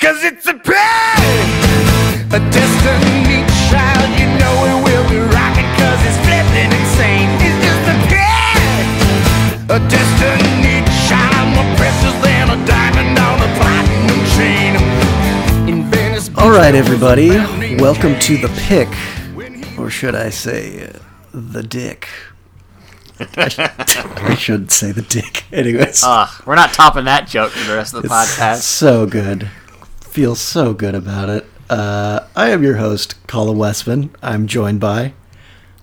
Cause it's a pain, a destiny child. You know it will be rocking cause it's flipping insane. It's just a pain, a destiny child. More precious than a diamond on a platinum chain. In Venice, All right, everybody, welcome to the pick, or should I say, uh, the dick. I should say the dick. Anyways, Uh, we're not topping that joke for the rest of the podcast. so good. Feel so good about it. Uh, I am your host, Colin Westman. I'm joined by,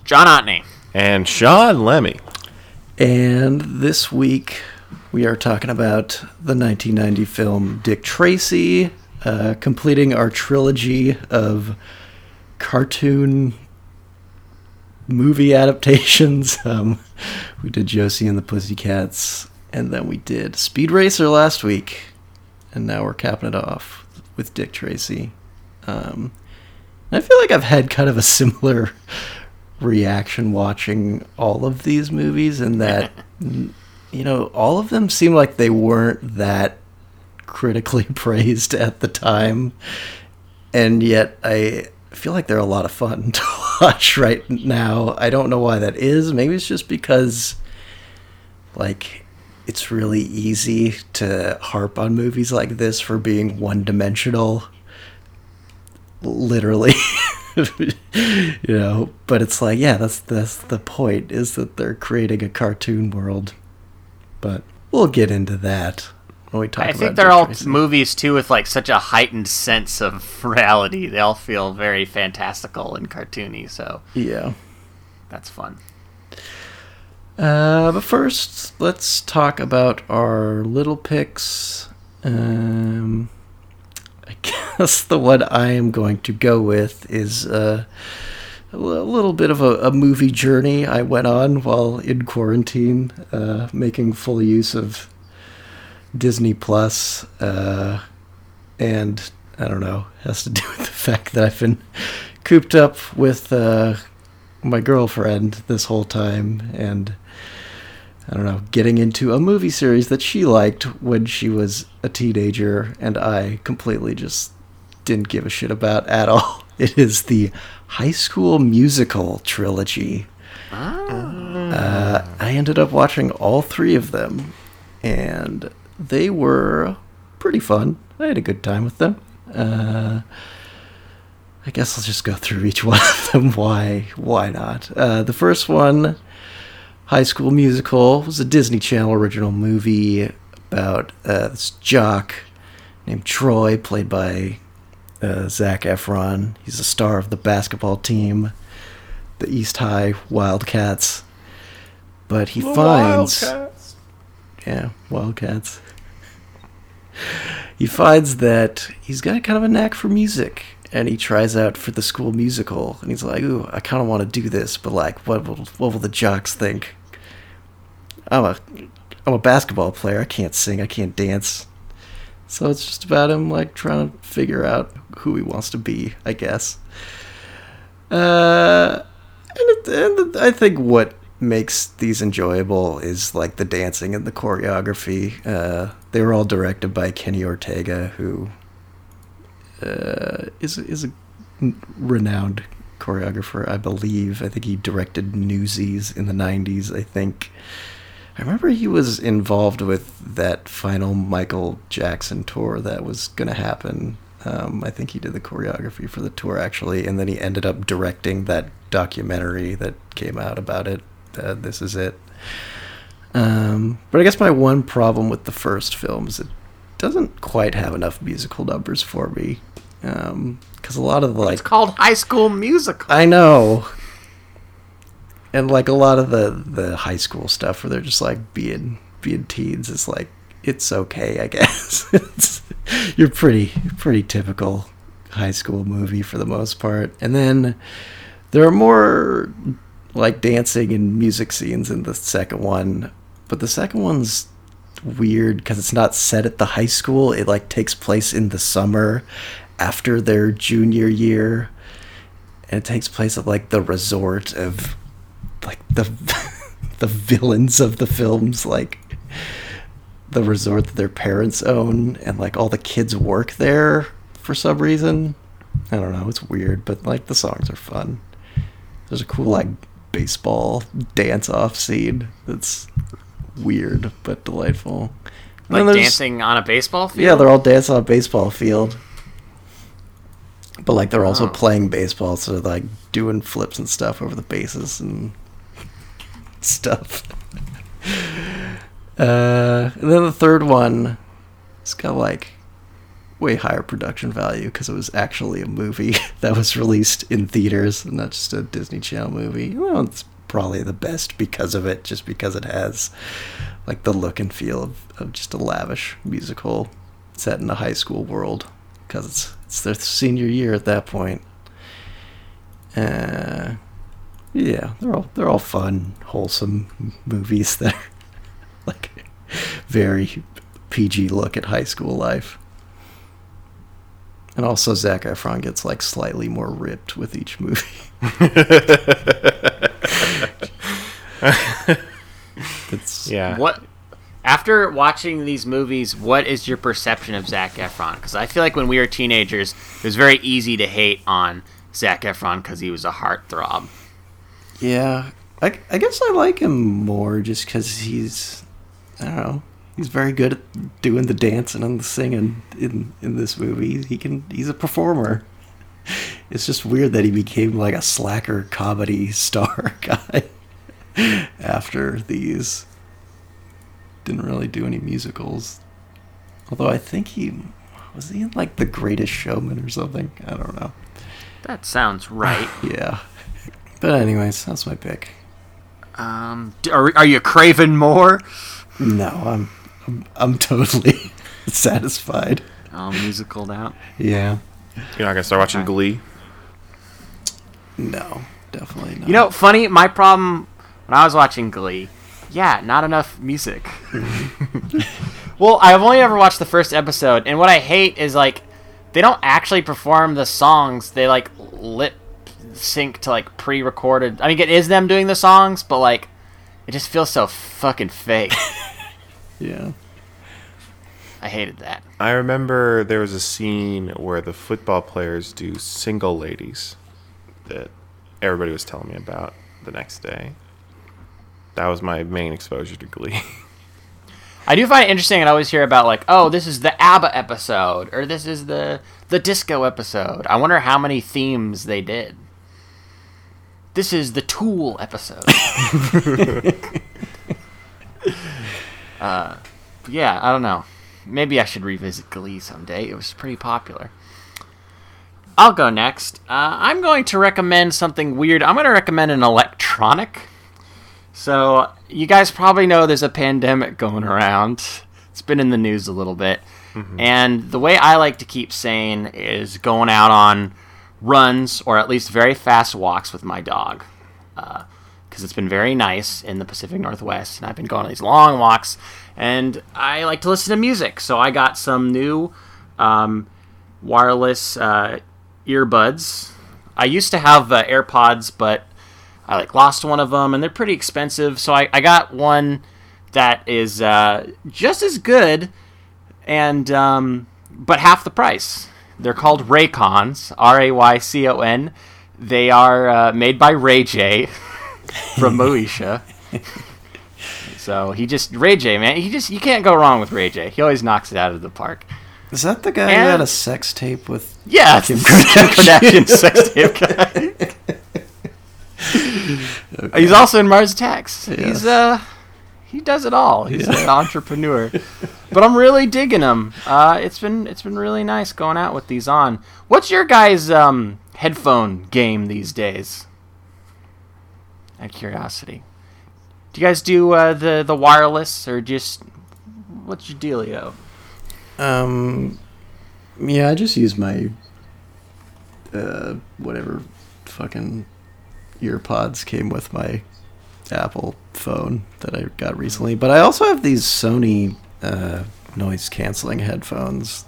John Otney. and Sean Lemmy. and this week we are talking about the 1990 film Dick Tracy, uh, completing our trilogy of cartoon movie adaptations. Um, we did Josie and the Pussycats, and then we did Speed Racer last week, and now we're capping it off with Dick Tracy. Um, I feel like I've had kind of a similar reaction watching all of these movies, and that you know all of them seem like they weren't that critically praised at the time, and yet I feel like they're a lot of fun to watch right now. I don't know why that is. Maybe it's just because, like, it's really easy to harp on movies like this for being one dimensional. Literally. you know, but it's like, yeah, that's that's the point is that they're creating a cartoon world. But we'll get into that when we talk I think they're all movies too with like such a heightened sense of reality. They all feel very fantastical and cartoony, so Yeah. that's fun. Uh, but first, let's talk about our little picks. Um, I guess the one I am going to go with is uh, a little bit of a, a movie journey I went on while in quarantine, uh, making full use of Disney Plus. Uh, and I don't know, has to do with the fact that I've been cooped up with uh, my girlfriend this whole time and I don't know, getting into a movie series that she liked when she was a teenager and I completely just didn't give a shit about at all. It is the High School Musical trilogy. Uh, I ended up watching all three of them and they were pretty fun. I had a good time with them. Uh, I guess I'll just go through each one of them. Why? Why not? Uh, the first one, High School Musical, was a Disney Channel original movie about uh, this jock named Troy, played by uh, Zac Efron. He's a star of the basketball team, the East High Wildcats. But he finds yeah, Wildcats. He finds that he's got kind of a knack for music, and he tries out for the school musical. And he's like, "Ooh, I kind of want to do this, but like, what will what will the jocks think? I'm a I'm a basketball player. I can't sing. I can't dance." So it's just about him like trying to figure out who he wants to be, I guess. Uh, and, it, and I think what makes these enjoyable is like the dancing and the choreography. Uh, they were all directed by Kenny Ortega, who uh, is is a renowned choreographer, I believe. I think he directed Newsies in the '90s. I think. I remember he was involved with that final Michael Jackson tour that was going to happen. Um, I think he did the choreography for the tour actually, and then he ended up directing that documentary that came out about it. Uh, this is it. Um, but I guess my one problem with the first film is it doesn't quite have enough musical numbers for me. Because a lot of the like It's called High School Musical. I know. And like a lot of the the high school stuff where they're just like being being teens is like it's okay, I guess. it's, you're pretty pretty typical high school movie for the most part. And then there are more like dancing and music scenes in the second one, but the second one's weird because it's not set at the high school. It like takes place in the summer after their junior year and it takes place at like the resort of like the the villains of the films like the resort that their parents own, and like all the kids work there for some reason. I don't know. It's weird, but like the songs are fun. There's a cool like baseball dance off scene that's weird but delightful. Like dancing on a baseball field. Yeah, they're all dancing on a baseball field. But like they're also Oh. playing baseball, so they're like doing flips and stuff over the bases and stuff. uh, and then the third one, it's got like way higher production value because it was actually a movie that was released in theaters and not just a Disney Channel movie. Well, it's probably the best because of it, just because it has like the look and feel of, of just a lavish musical set in a high school world because it's it's their senior year at that point. Uh, yeah, they're all they're all fun, wholesome movies that are like very PG look at high school life. And also, Zac Efron gets like slightly more ripped with each movie. it's Yeah. What after watching these movies, what is your perception of Zac Efron? Because I feel like when we were teenagers, it was very easy to hate on Zac Efron because he was a heartthrob. Yeah, I, I guess I like him more just because he's, I don't know, he's very good at doing the dancing and the singing in in this movie. He can, he's a performer. It's just weird that he became like a slacker comedy star guy after these. Didn't really do any musicals, although I think he was he in like The Greatest Showman or something. I don't know. That sounds right. Yeah, but anyways, that's my pick. um, are, are you craving more? No, I'm I'm, I'm totally satisfied. Oh, musicaled out. Yeah. You're not gonna start watching Glee. No, definitely not. You know, funny. My problem when I was watching Glee, yeah, not enough music. well, I've only ever watched the first episode, and what I hate is like they don't actually perform the songs. They like lip sync to like pre-recorded. I mean, it is them doing the songs, but like it just feels so fucking fake. yeah. I hated that. I remember there was a scene where the football players do single ladies that everybody was telling me about the next day. That was my main exposure to Glee. I do find it interesting. and I always hear about like, oh, this is the ABBA episode, or this is the the disco episode. I wonder how many themes they did. This is the Tool episode. uh, yeah, I don't know. Maybe I should revisit Glee someday. It was pretty popular. I'll go next. Uh, I'm going to recommend something weird. I'm going to recommend an electronic. So, you guys probably know there's a pandemic going around. It's been in the news a little bit. And the way I like to keep sane is going out on runs or at least very fast walks with my dog. Because it's been very nice in the Pacific Northwest. And I've been going on these long walks. And I like to listen to music. So, I got some new um, wireless uh, earbuds. I used to have uh, AirPods, but I like lost one of them, and they're pretty expensive. So I, I got one that is uh, just as good, and um, but half the price. They're called Raycons, R A Y C O N. They are uh, made by Ray J from Moesha. so he just Ray J, man. He just you can't go wrong with Ray J. He always knocks it out of the park. Is that the guy who And- had a sex tape with? Yeah, Kim Kardashian. Kardashian sex tape guy. He's also in Mars Attacks. He's uh, he does it all. He's Yeah. an entrepreneur. But I'm really digging them. Uh, it's been it's been really nice going out with these on. What's your guys' um headphone game these days? Out of curiosity, do you guys do uh, the the wireless or just what's your dealio? Um, yeah, I just use my uh whatever fucking earpods came with my Apple phone that I got recently. But I also have these Sony uh, noise canceling headphones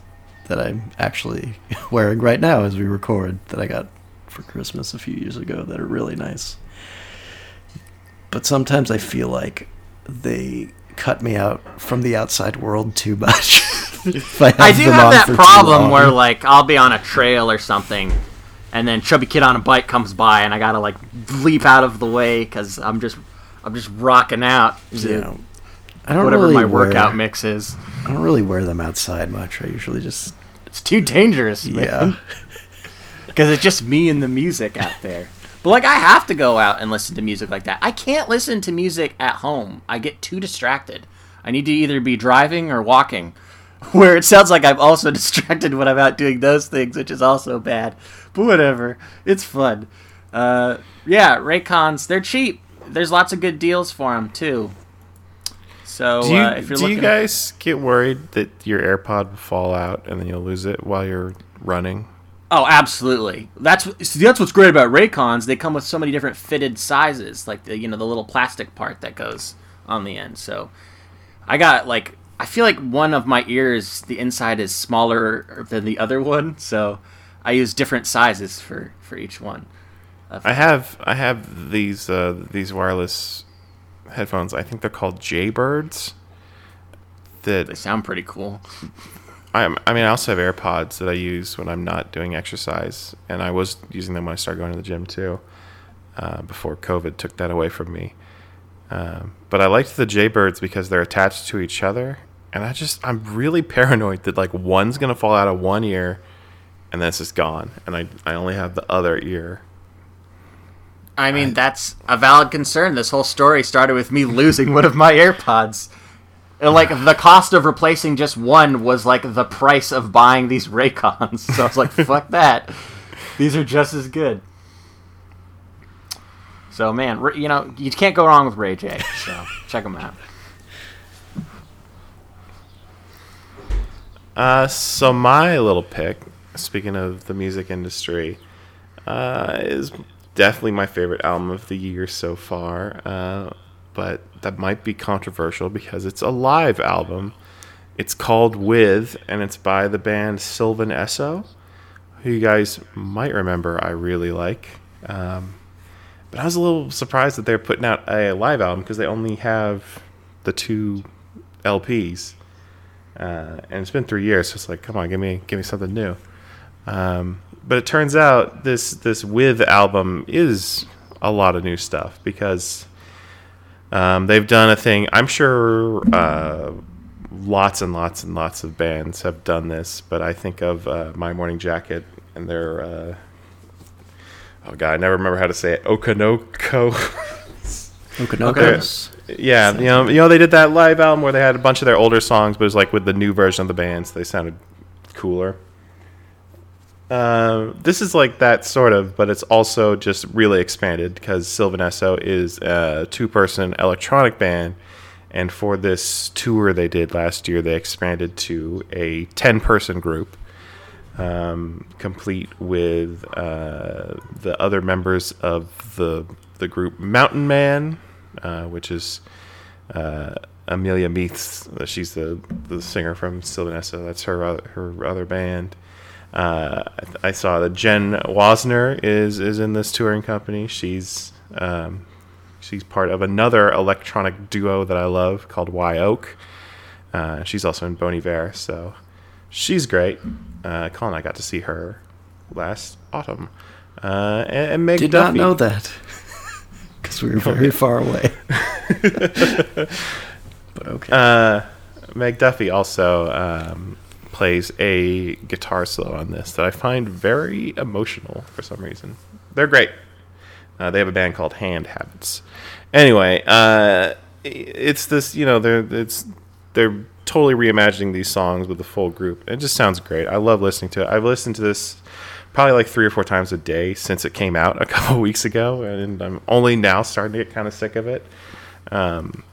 that I'm actually wearing right now as we record that I got for Christmas a few years ago that are really nice. But sometimes I feel like they cut me out from the outside world too much. I, I do have that problem where like I'll be on a trail or something, and then chubby kid on a bike comes by, and I gotta like leap out of the way because I'm just I'm just rocking out to you know, I don't whatever really my wear, workout mix is. I don't really wear them outside much. I usually just It's too dangerous, yeah. Because it's just me and the music out there. But like I have to go out and listen to music like that. I can't listen to music at home. I get too distracted. I need to either be driving or walking. Where it sounds like I'm also distracted when I'm out doing those things, which is also bad. But whatever. It's fun. Uh, yeah, Raycons, they're cheap. There's lots of good deals for them too. So Do you, uh, if you're do you guys get worried that your AirPod will fall out and then you'll lose it while you're running? Oh, absolutely. That's that's what's great about Raycons. They come with so many different fitted sizes, like the you know the little plastic part that goes on the end. So I got like I feel like one of my ears, the inside is smaller than the other one, so I use different sizes for for each one. I have I have these uh, these wireless headphones. I think they're called Jaybirds. That They sound pretty cool. I I mean I also have AirPods that I use when I'm not doing exercise, and I was using them when I started going to the gym too. Uh, before COVID took that away from me. Um, but I liked the Jaybirds because they're attached to each other, and I just I'm really paranoid that like one's gonna fall out of one ear, and then it's just gone, and I I only have the other ear. I mean, that's a valid concern. This whole story started with me losing one of my AirPods. And, like the cost of replacing just one was like the price of buying these Raycons. So I was like, "Fuck that! These are just as good." So man, you know you can't go wrong with Ray J. So check them out. Uh, so my little pick, speaking of the music industry, uh, is definitely my favorite album of the year so far. Uh, but that might be controversial because it's a live album. It's called With, and it's by the band Sylvan Esso, who you guys might remember I really like. Um, but I was a little surprised that they're putting out a live album because they only have the two LPs. Uh, and it's been three years, so it's like, come on, give me give me something new. Um, but it turns out this this with album is a lot of new stuff because um, they've done a thing. I'm sure uh, lots and lots and lots of bands have done this, but I think of uh, My Morning Jacket and their uh, oh god, I never remember how to say it. Okanoko. Okonokos. Yeah, you know, you know, they did that live album where they had a bunch of their older songs, but it was like with the new version of the bands, they sounded cooler. Uh, this is like that sort of, but it's also just really expanded because Sylvan Esso is a two-person electronic band, and for this tour they did last year, they expanded to a ten-person group, um, complete with uh, the other members of the the group Mountain Man, uh, which is uh, Amelia Meath's. She's the the singer from Sylvan Esso. That's her her other band. Uh, I, saw that Jen Wasner is is in this touring company. She's um, she's part of another electronic duo that I love called Wye Oak. Uh, she's also in Bon Iver, so she's great. Uh, Colin and I got to see her last autumn. Uh, and, and Meg Did Duffy. not know that because we were very far away. but okay. Uh, Meg Duffy also um, plays a guitar solo on this that I find very emotional for some reason. They're great. Uh, they have a band called Hand Habits. Anyway, uh, it's this. You know, they're it's they're totally reimagining these songs with the full group. It just sounds great. I love listening to it. I've listened to this probably like three or four times a day since it came out a couple weeks ago, and I'm only now starting to get kind of sick of it. Um,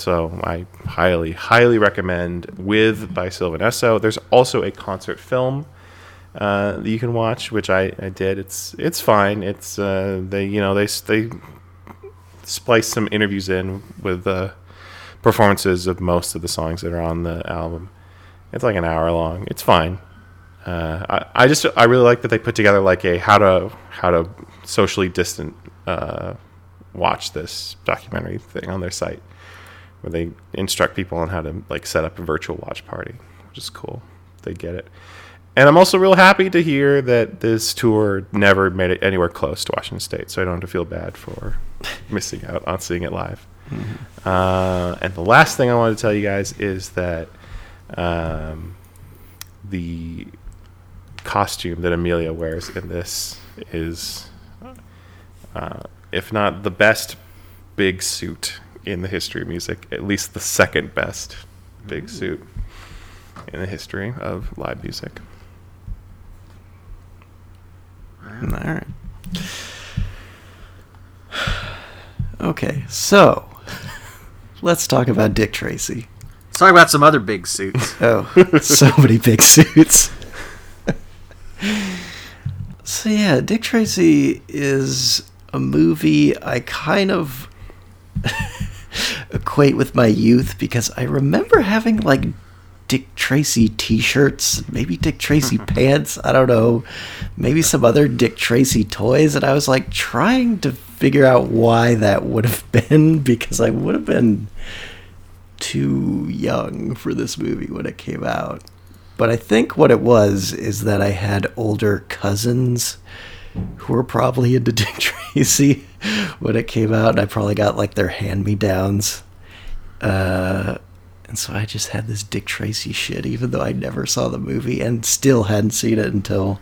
so I highly, highly recommend "With" by Sylvan Esso. There's also a concert film uh, that you can watch, which I, I did. It's it's fine. It's uh, they you know they they splice some interviews in with uh, performances of most of the songs that are on the album. It's like an hour long. It's fine. Uh, I, I just I really like that they put together like a how to how to socially distant uh, watch this documentary thing on their site. Where they instruct people on how to like set up a virtual watch party, which is cool. They get it. And I'm also real happy to hear that this tour never made it anywhere close to Washington State, so I don't have to feel bad for missing out on seeing it live. Uh, and the last thing I wanted to tell you guys is that um, the costume that Amelia wears in this is, uh, if not the best big suit in the history of music, at least the second best big mm. suit in the history of live music. All right. Okay, so let's talk about Dick Tracy. Let's talk about some other big suits. Oh, so many big suits. so yeah, Dick Tracy is a movie I kind of equate with my youth because I remember having like Dick Tracy t-shirts, maybe Dick Tracy pants, I don't know, maybe some other Dick Tracy toys and I was like trying to figure out why that would have been because I would have been too young for this movie when it came out. But I think what it was is that I had older cousins who were probably into Dick Tracy when it came out, and I probably got like their hand me downs. Uh, and so I just had this Dick Tracy shit, even though I never saw the movie and still hadn't seen it until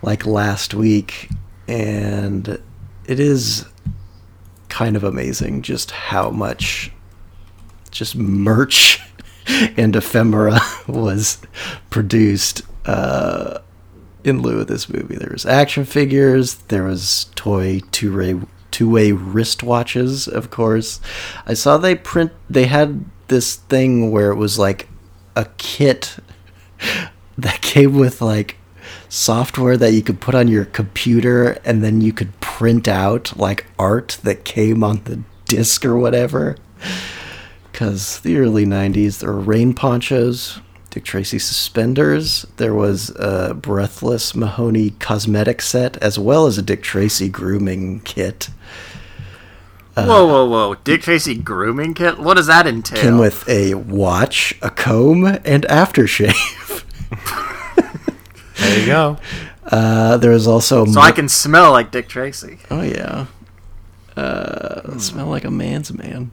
like last week. And it is kind of amazing just how much just merch and ephemera was produced uh, in lieu of this movie. There was action figures, there was toy two-way two-way wristwatches, of course. I saw they print they had this thing where it was like a kit that came with like software that you could put on your computer and then you could print out like art that came on the disc or whatever because the early 90s there were rain ponchos dick tracy suspenders there was a breathless mahoney cosmetic set as well as a dick tracy grooming kit whoa, whoa, whoa! Dick Tracy grooming kit. What does that entail? came with a watch a comb and aftershave There you go. uh, there was also so I can smell like Dick Tracy. Oh yeah. Uh, smell like a man's man.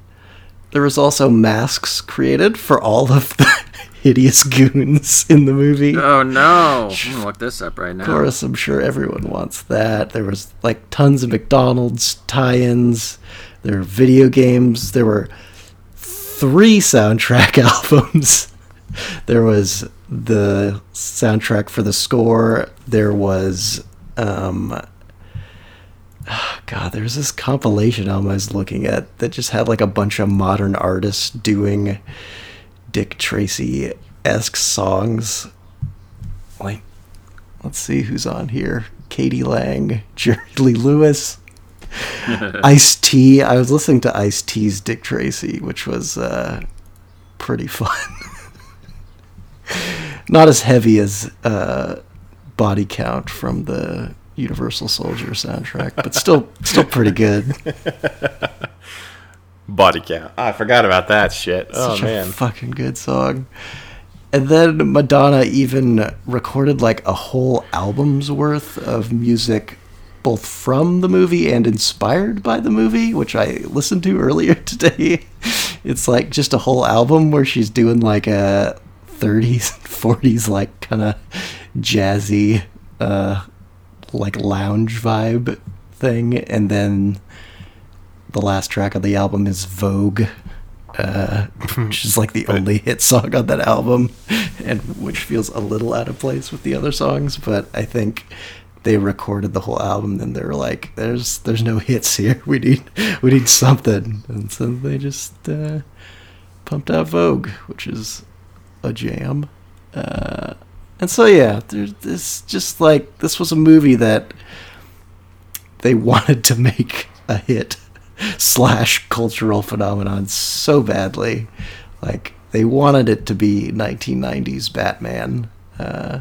There was also masks created for all of the hideous goons in the movie. Oh no! I'm gonna look this up right now. Of course, I'm sure everyone wants that. There was like tons of McDonald's tie-ins. There were video games. There were three soundtrack albums. There was the soundtrack for the score. There was um oh God, there's this compilation album I was looking at that just had like a bunch of modern artists doing Dick Tracy esque songs. Like, let's see who's on here: k.d. lang, Jerry Lee Lewis, Ice T. I was listening to Ice T's Dick Tracy, which was uh, pretty fun. Not as heavy as uh, Body Count from the Universal Soldier soundtrack, but still, still pretty good. Body count. I forgot about that shit. Oh Such man. a fucking good song. And then Madonna even recorded like a whole album's worth of music, both from the movie and inspired by the movie, which I listened to earlier today. It's like just a whole album where she's doing like a 30s and 40s, like kind of jazzy, uh, like lounge vibe thing. And then the last track of the album is Vogue, uh, which is like the only hit song on that album, and which feels a little out of place with the other songs. But I think they recorded the whole album, and they're like, "There's there's no hits here. We need we need something," and so they just uh, pumped out Vogue, which is a jam. Uh, and so yeah, there's this just like this was a movie that they wanted to make a hit slash cultural phenomenon so badly. Like they wanted it to be 1990s Batman, uh,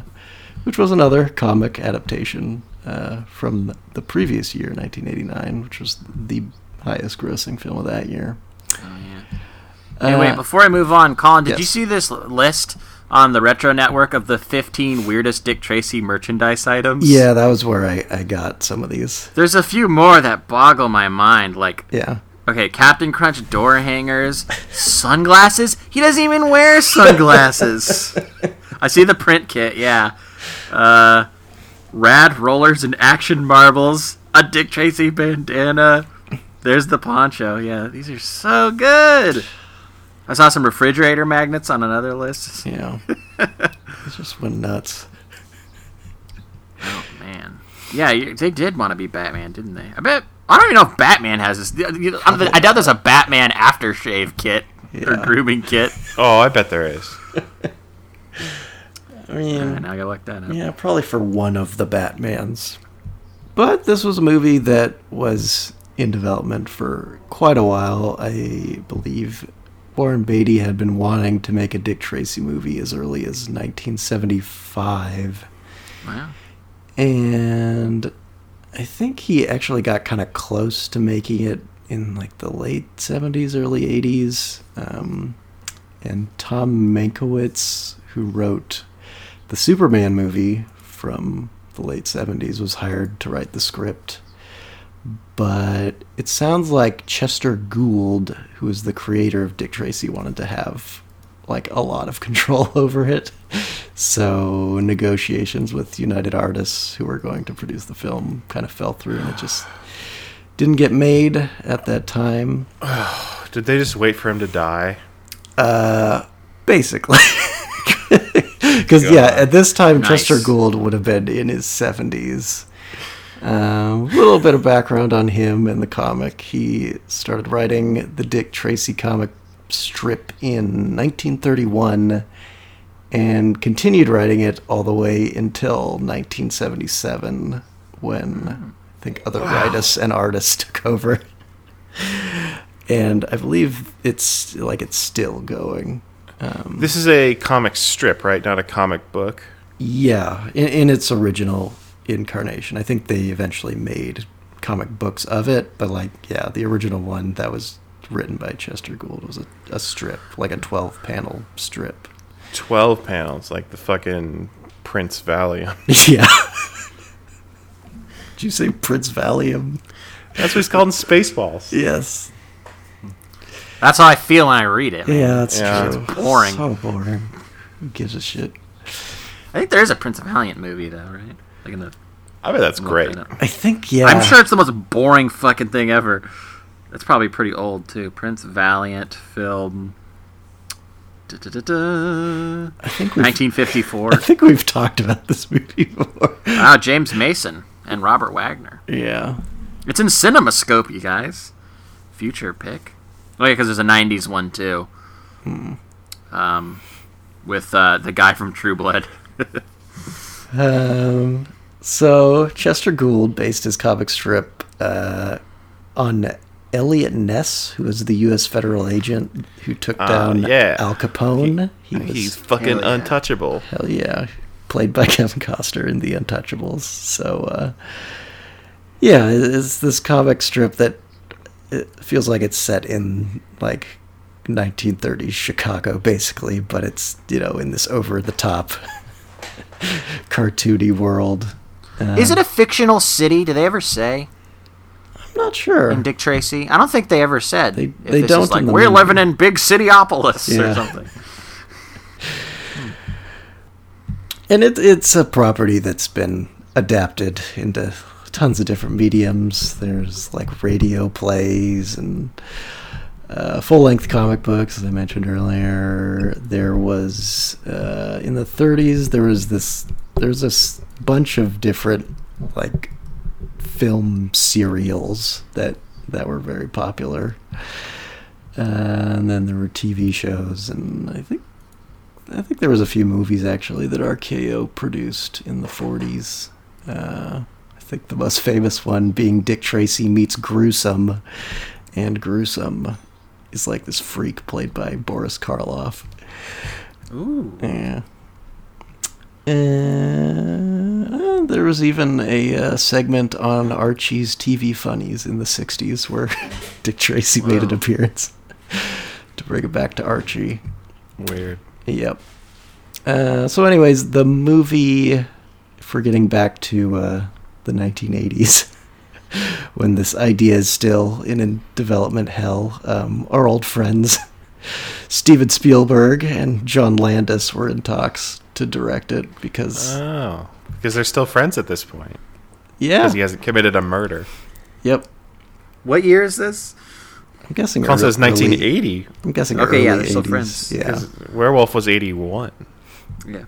which was another comic adaptation uh, from the previous year, 1989, which was the highest grossing film of that year. Oh, yeah. Hey, Uh, before I move on, Colin, did you see this list on the Retro Network of the 15 weirdest Dick Tracy merchandise items? Yeah, that was where I, I got some of these. There's a few more that boggle my mind. Like, Yeah. okay, Captain Crunch door hangers, sunglasses. He doesn't even wear sunglasses. I see the print kit, yeah. Uh, rad rollers and action marbles, a Dick Tracy bandana. There's the poncho. Yeah, these are so good. I saw some refrigerator magnets on another list. Yeah. it just went nuts. Oh man, yeah, you- they did want to be Batman, didn't they? I bet. I don't even know if Batman has this. I'm- I doubt there's a Batman aftershave kit or grooming kit. Oh, I bet there is. I mean, Alright, now I gotta look that up. Yeah, probably for one of the Batmans. But this was a movie that was in development for quite a while. I believe Warren Beatty had been wanting to make a Dick Tracy movie as early as 1975. Wow. And I think he actually got kind of close to making it in like the late 70s, early 80s. Um, and Tom Mankiewicz, who wrote the Superman movie from the late 70s, was hired to write the script. But it sounds like Chester Gould, who is the creator of Dick Tracy, wanted to have like a lot of control over it. So negotiations with United Artists, who were going to produce the film, kind of fell through, and it just didn't get made at that time. Did they just wait for him to die? Uh, basically. Because yeah, at this time Nice. Chester Gould would have been in his seventies. A little bit of background on him in the comic. He started writing the Dick Tracy comic strip in 1931 and continued writing it all the way until 1977 when I think other writers and artists took over. And I believe it's like it's still going. Um, This is a comic strip, right? Not a comic book. Yeah, in, in its original incarnation. I think they eventually made comic books of it, but like, yeah, the original one that was written by Chester Gould was a, a strip, like a 12 panel strip. 12 panels, like the fucking Prince Valium. yeah. Did you say Prince Valium? That's what it's called in Spaceballs. Yes. That's how I feel when I read it. man. Yeah, that's Yeah. true. It's boring. So boring. Who gives a shit? I think there is a Prince Valiant movie though, right? Like in the. I bet that's great. I think, yeah. I'm sure it's the most boring fucking thing ever. It's probably pretty old too. Prince Valiant film. Da-da-da-da. I think 1954. I think we've talked about this movie before. Wow, James Mason and Robert Wagner. yeah. It's in CinemaScope, you guys. Future pick. Oh yeah, because there's a '90s one too. Um, with uh, the guy from True Blood. Um, so Chester Gould based his comic strip uh, on Elliot Ness, who was the U.S. federal agent who took Ah, down yeah. Al Capone. He, was He's fucking Hell yeah. untouchable. hell yeah, played by Kevin Costner in The Untouchables. So uh, yeah, it's this comic strip that it feels like it's set in like 1930s Chicago, basically, but it's you know in this over the top cartoony world. Is it a fictional city? Do they ever say I'm not sure. in Dick Tracy? I don't think they ever said. They- if they don't like the we're movie. living in Big Cityopolis Yeah. or something. And it, it's a property that's been adapted into tons of different mediums. There's like radio plays and uh, full length comic books, as I mentioned earlier. There was, uh, in the 30s, there was this, there's this bunch of different like film serials that, that were very popular. Uh, and then there were TV shows, and I think I think there was a few movies actually that RKO produced in the 40s. Uh, I think the most famous one being Dick Tracy meets Gruesome, and Gruesome is like this freak played by Boris Karloff. Ooh. Yeah. Uh, there was even a uh, segment on Archie's TV Funnies in the 60s where Dick Tracy made an appearance to bring it back to Archie. Weird. Yep. Uh, so, anyways, the movie, if we're getting back to uh, the 1980s, when this idea is still in, in development hell, um, our old friends Steven Spielberg and John Landis were in talks to direct it because, Oh, because they're still friends at this point. yeah, Because he hasn't committed a murder. yep. What year is this? I'm guessing Also, early- 1980. I'm guessing Okay, yeah, they're still 80s. friends. Yeah. 'cause Werewolf was 81. Yeah,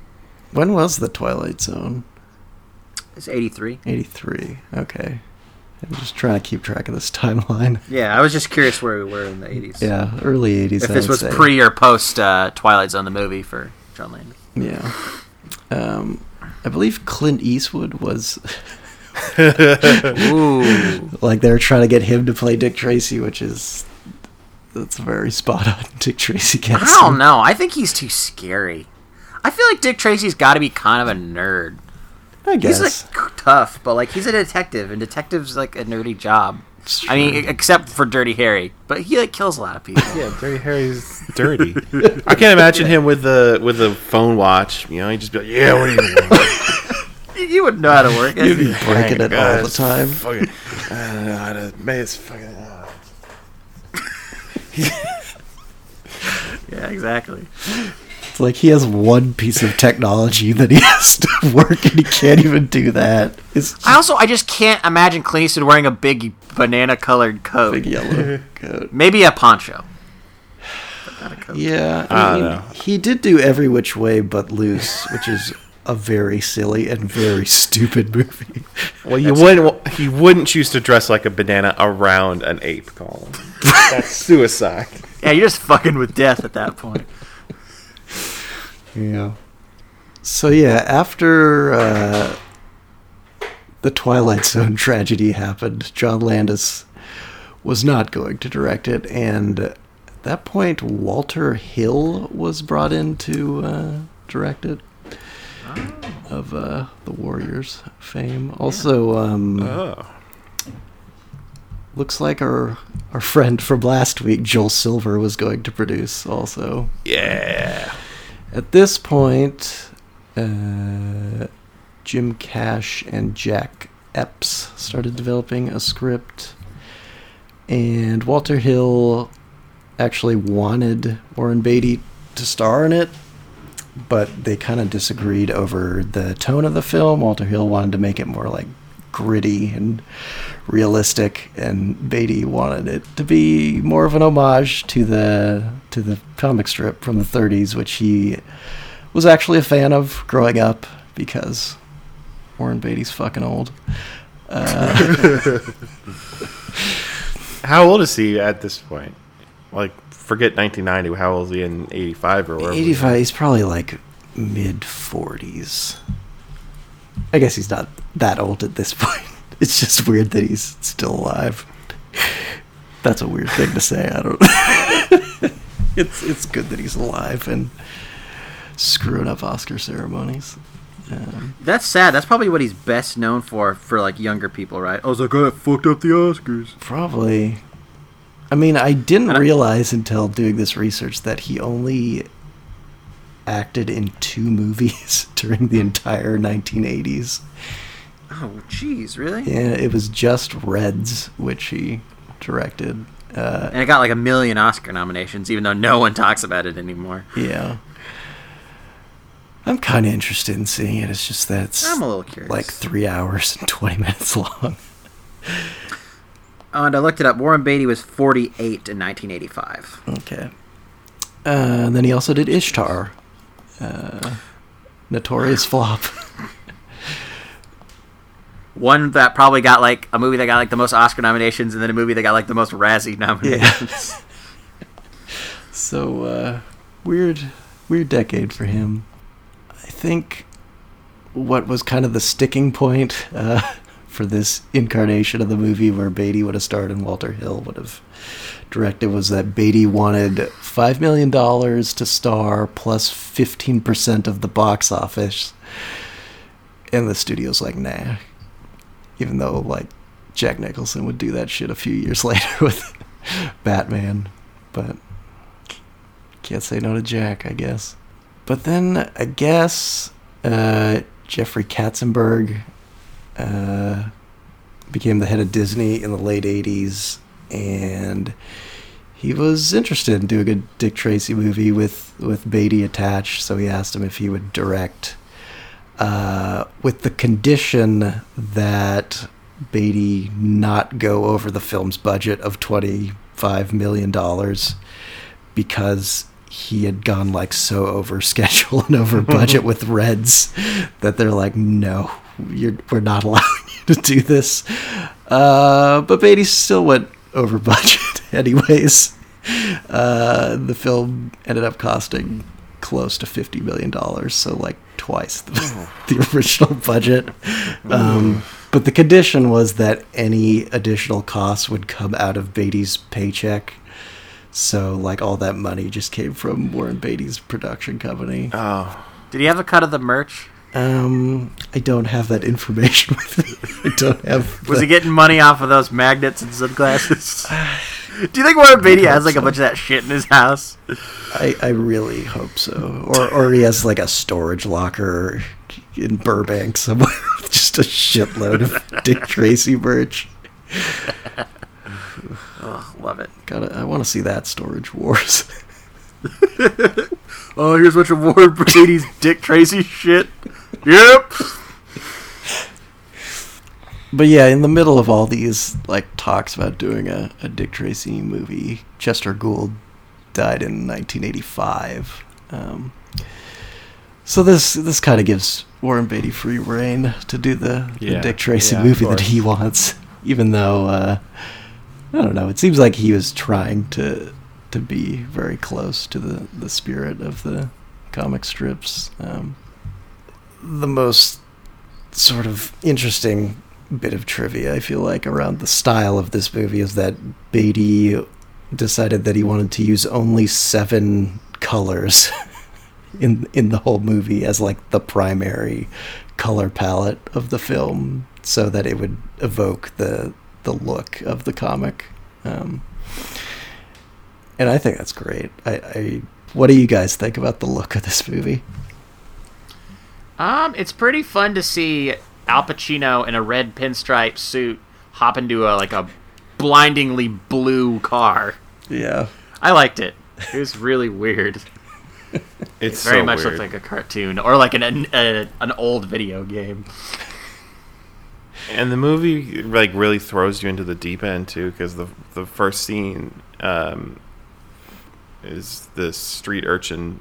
When was the Twilight Zone? it's eighty three. 83. Okay. I'm just trying to keep track of this timeline. Yeah, I was just curious where we were in the eighties. Yeah, early 80s. If I this would was say. pre or post uh, Twilight Zone, the movie for John Landis. Yeah. Um, I believe Clint Eastwood was Ooh, like they were trying to get him to play Dick Tracy, which is that's a very spot on Dick Tracy I don't know. I think he's too scary. I feel like Dick Tracy's got to be kind of a nerd. I He's guess. like tough, but like he's a detective, and detectives like a nerdy job. It's I mean, except for Dirty Harry, but he like kills a lot of people. Yeah, Dirty Harry's dirty. I can't imagine him with the with the phone watch. You know, he'd just be like, "Yeah, what do you want?" you would know how to work it. You'd be breaking it all the time. Fucking, I don't know how to. Man, it's fucking. Uh, Yeah, exactly. It's like he has one piece of technology that he has to work, and he can't even do that. It's I also I just can't imagine Clint Eastwood wearing a big banana colored coat. big yellow coat. Maybe a poncho. A coat. Yeah, I I don't mean, know. he did do Every Which Way But Loose, which is a very silly and very stupid movie. well, you wouldn't. He wouldn't choose to dress like a banana around an ape, Colin. That's suicide. Yeah, you're just fucking with death at that point. Yeah. So yeah, after uh, the Twilight Zone tragedy happened, John Landis was not going to direct it, and at that point, Walter Hill was brought in to uh, direct it. Of uh, the Warriors fame. Also, um, Oh, looks like our our friend from last week, Joel Silver, was going to produce also. yeah. At this point, uh, Jim Cash and Jack Epps started developing a script, and Walter Hill actually wanted Warren Beatty to star in it, but they kind of disagreed over the tone of the film. Walter Hill wanted to make it more like gritty and realistic, and Beatty wanted it to be more of an homage to the to the comic strip from the 30s, which he was actually a fan of growing up because Warren Beatty's fucking old. Uh, How old is he at this point? Like, forget 1990. How old is he in 85 or whatever? 85, he's probably like mid 40s. I guess he's not that old at this point. It's just weird that he's still alive. That's a weird thing to say. I don't. it's it's good that he's alive and screwing up Oscar ceremonies. Um, That's sad. That's probably what he's best known for for like younger people, right? I was like, I fucked up the Oscars. Probably. I mean, I didn't I- realize until doing this research that he only acted in two movies during the entire 1980s. Oh, jeez, really? Yeah, it was just Reds, which he directed. Uh, And it got like a million Oscar nominations, even though no one talks about it anymore. yeah. I'm kind of interested in seeing it. It's just that it's I'm a little curious. like three hours and 20 minutes long. Oh, and I looked it up. Warren Beatty was 48 in 1985. Okay. Uh, and then he also did Ishtar. Uh, notorious flop. One that probably got like a movie that got like the most Oscar nominations, and then a movie that got like the most Razzie nominations. Yeah. So uh, weird, weird decade for him. I think what was kind of the sticking point uh, for this incarnation of the movie, where Beatty would have starred and Walter Hill would have directed, was that Beatty wanted five million dollars to star plus fifteen percent of the box office, and the studio's like, nah. Even though like Jack Nicholson would do that shit a few years later with Batman, but can't say no to Jack, I guess. But then I guess uh, Jeffrey Katzenberg uh, became the head of Disney in the late '80s, and he was interested in doing a Dick Tracy movie with with Beatty attached. So he asked him if he would direct, uh, with the condition that Beatty not go over the film's budget of twenty five million dollars because he had gone like so over schedule and over budget with Reds that they're like, no, you're, we're not allowing you to do this. Uh, but Beatty still went over budget, anyways. Uh, the film ended up costing close to fifty million dollars, so like twice the, the original budget. Um, but the condition was that any additional costs would come out of Beatty's paycheck. So like all that money just came from Warren Beatty's production company. Oh, Did he have a cut of the merch? Um, I don't have that information with me. I don't have. Was the- he getting money off of those magnets and sunglasses? Do you think Warren Beatty has like a bunch of that shit in his house? I, I really hope so. Or or he has like a storage locker in Burbank somewhere, with just a shitload of Dick Tracy merch. Oh, love it. Gotta, I want to see that storage wars. Oh, here's a bunch of Warren Beatty's Dick Tracy shit. Yep. But yeah, in the middle of all these like talks about doing a, a Dick Tracy movie, Chester Gould died in 1985. Um, so this this kind of gives Warren Beatty free reign to do the, the Dick Tracy yeah, movie that he wants, even though uh, I don't know. It seems like he was trying to to be very close to the the spirit of the comic strips. Um, the most sort of interesting bit of trivia I feel like around the style of this movie is that Beatty decided that he wanted to use only seven colors in in the whole movie as like the primary color palette of the film so that it would evoke the the look of the comic. Um, and I think that's great. I, I what do you guys think about the look of this movie? Um, it's pretty fun to see Al Pacino in a red pinstripe suit hop into a like a blindingly blue car. yeah I liked it. It was really weird. it's Very so much weird. looked like a cartoon or like an an, a, an old video game. And the movie like really throws you into the deep end too, because the the first scene um, is this street urchin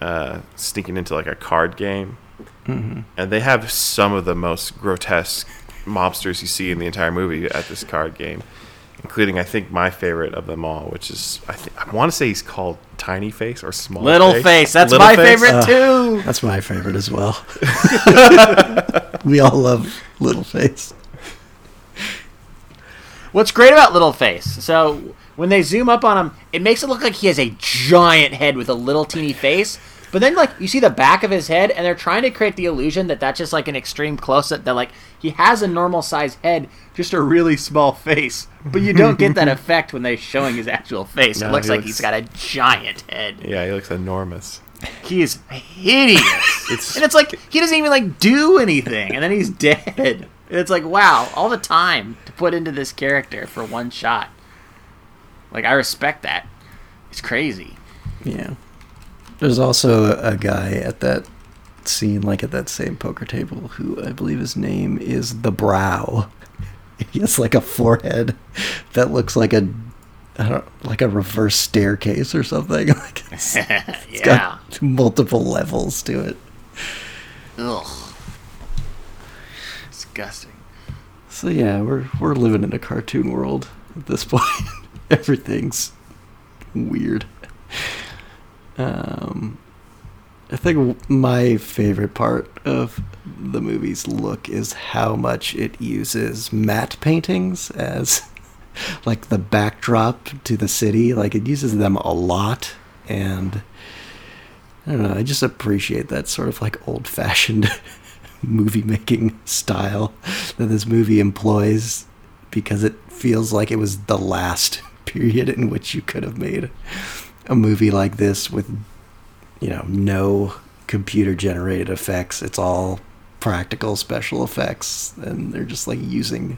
uh, sneaking into like a card game, Mm-hmm. and they have some of the most grotesque mobsters you see in the entire movie at this card game, including I think my favorite of them all, which is I think I want to say he's called Tiny Face or Small Face. Little face, that's Little my Face? favorite Uh, too. That's my favorite as well. we all love Little Face. What's great about Little Face? So when they zoom up on him, it makes it look like he has a giant head with a little teeny face. But then, like, you see the back of his head, and they're trying to create the illusion that that's just like an extreme close up. That like he has a normal size head, just a really small face. But you don't get that effect when they're showing his actual face. it looks he like looks- he's got a giant head. Yeah, he looks enormous. He is hideous. It's And it's like he doesn't even like do anything, and then he's dead. And it's like wow, all the time to put into this character for one shot. Like I respect that. It's crazy. Yeah. There's also a, guy at that scene, like at that same poker table, who I believe his name is the Brow. He has like a forehead that looks like a, I don't, like a reverse staircase or something. Like it's, it's yeah. got multiple levels to it. Ugh. Disgusting. So yeah, we're we're living in a cartoon world at this point. Everything's weird. Um, I think my favorite part of the movie's look is how much it uses matte paintings as like the backdrop to the city. Like it uses them a lot, and I don't know. I just appreciate that sort of like old-fashioned movie making style that this movie employs because it feels like it was the last period in which you could have made a movie like this with you know no computer generated effects. It's all practical special effects, and they're just like using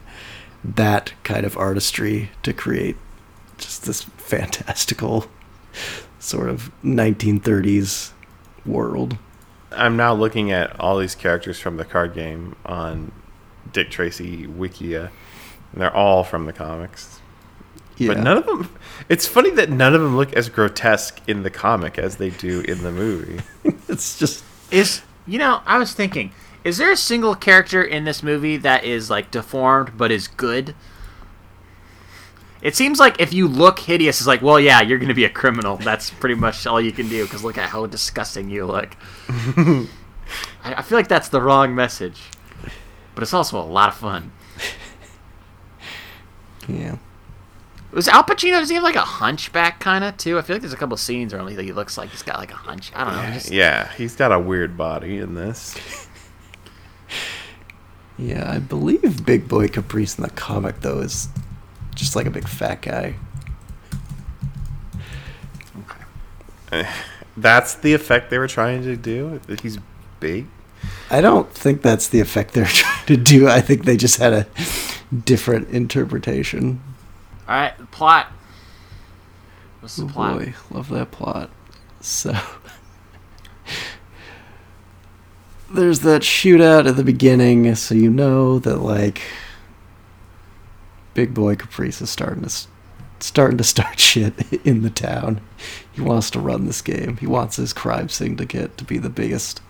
that kind of artistry to create just this fantastical sort of 1930s world. I'm now looking at all these characters from the card game on Dick Tracy Wikia, and they're all from the comics. Yeah. But none of them. It's funny that none of them look as grotesque in the comic as they do in the movie. it's just Is you know, I was thinking, is there a single character in this movie that is like deformed but is good? It seems like if you look hideous, it's like, well, yeah, you're going to be a criminal. That's pretty much all you can do because look at how disgusting you look. I, I feel like that's the wrong message, but it's also a lot of fun. yeah. Was Al Pacino? Does he have like a hunchback kind of too? I feel like there's a couple scenes where he looks like he's got like a hunch. I don't know. just- yeah, he's got a weird body in this. Yeah, I believe Big Boy Caprice in the comic though is just like a big fat guy. Okay. That's the effect they were trying to do. That he's big. I don't think that's the effect they're trying to do. I think they just had a different interpretation. All right, the plot. What's the Oh plot? boy, love that plot. So there's that shootout at the beginning, so you know that like Big Boy Caprice is starting to starting to start shit in the town. He wants to run this game. He wants his crime syndicate to be the biggest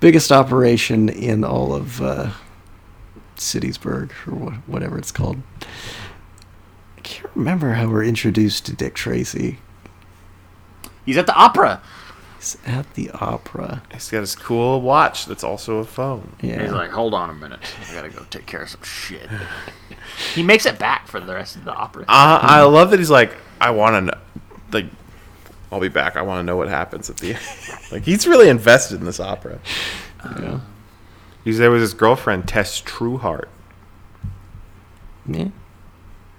biggest operation in all of uh, Citiesburg or wha- whatever it's called. I can't remember how we're introduced to Dick Tracy. He's at the opera. He's at the opera. He's got his cool watch that's also a phone. Yeah. He's like, hold on a minute. I gotta go take care of some shit. he makes it back for the rest of the opera. Uh, I love that he's like, I want to know, like, I'll be back. I want to know what happens at the end. like, he's really invested in this opera. yeah. He's there with his girlfriend, Tess Trueheart. Yeah.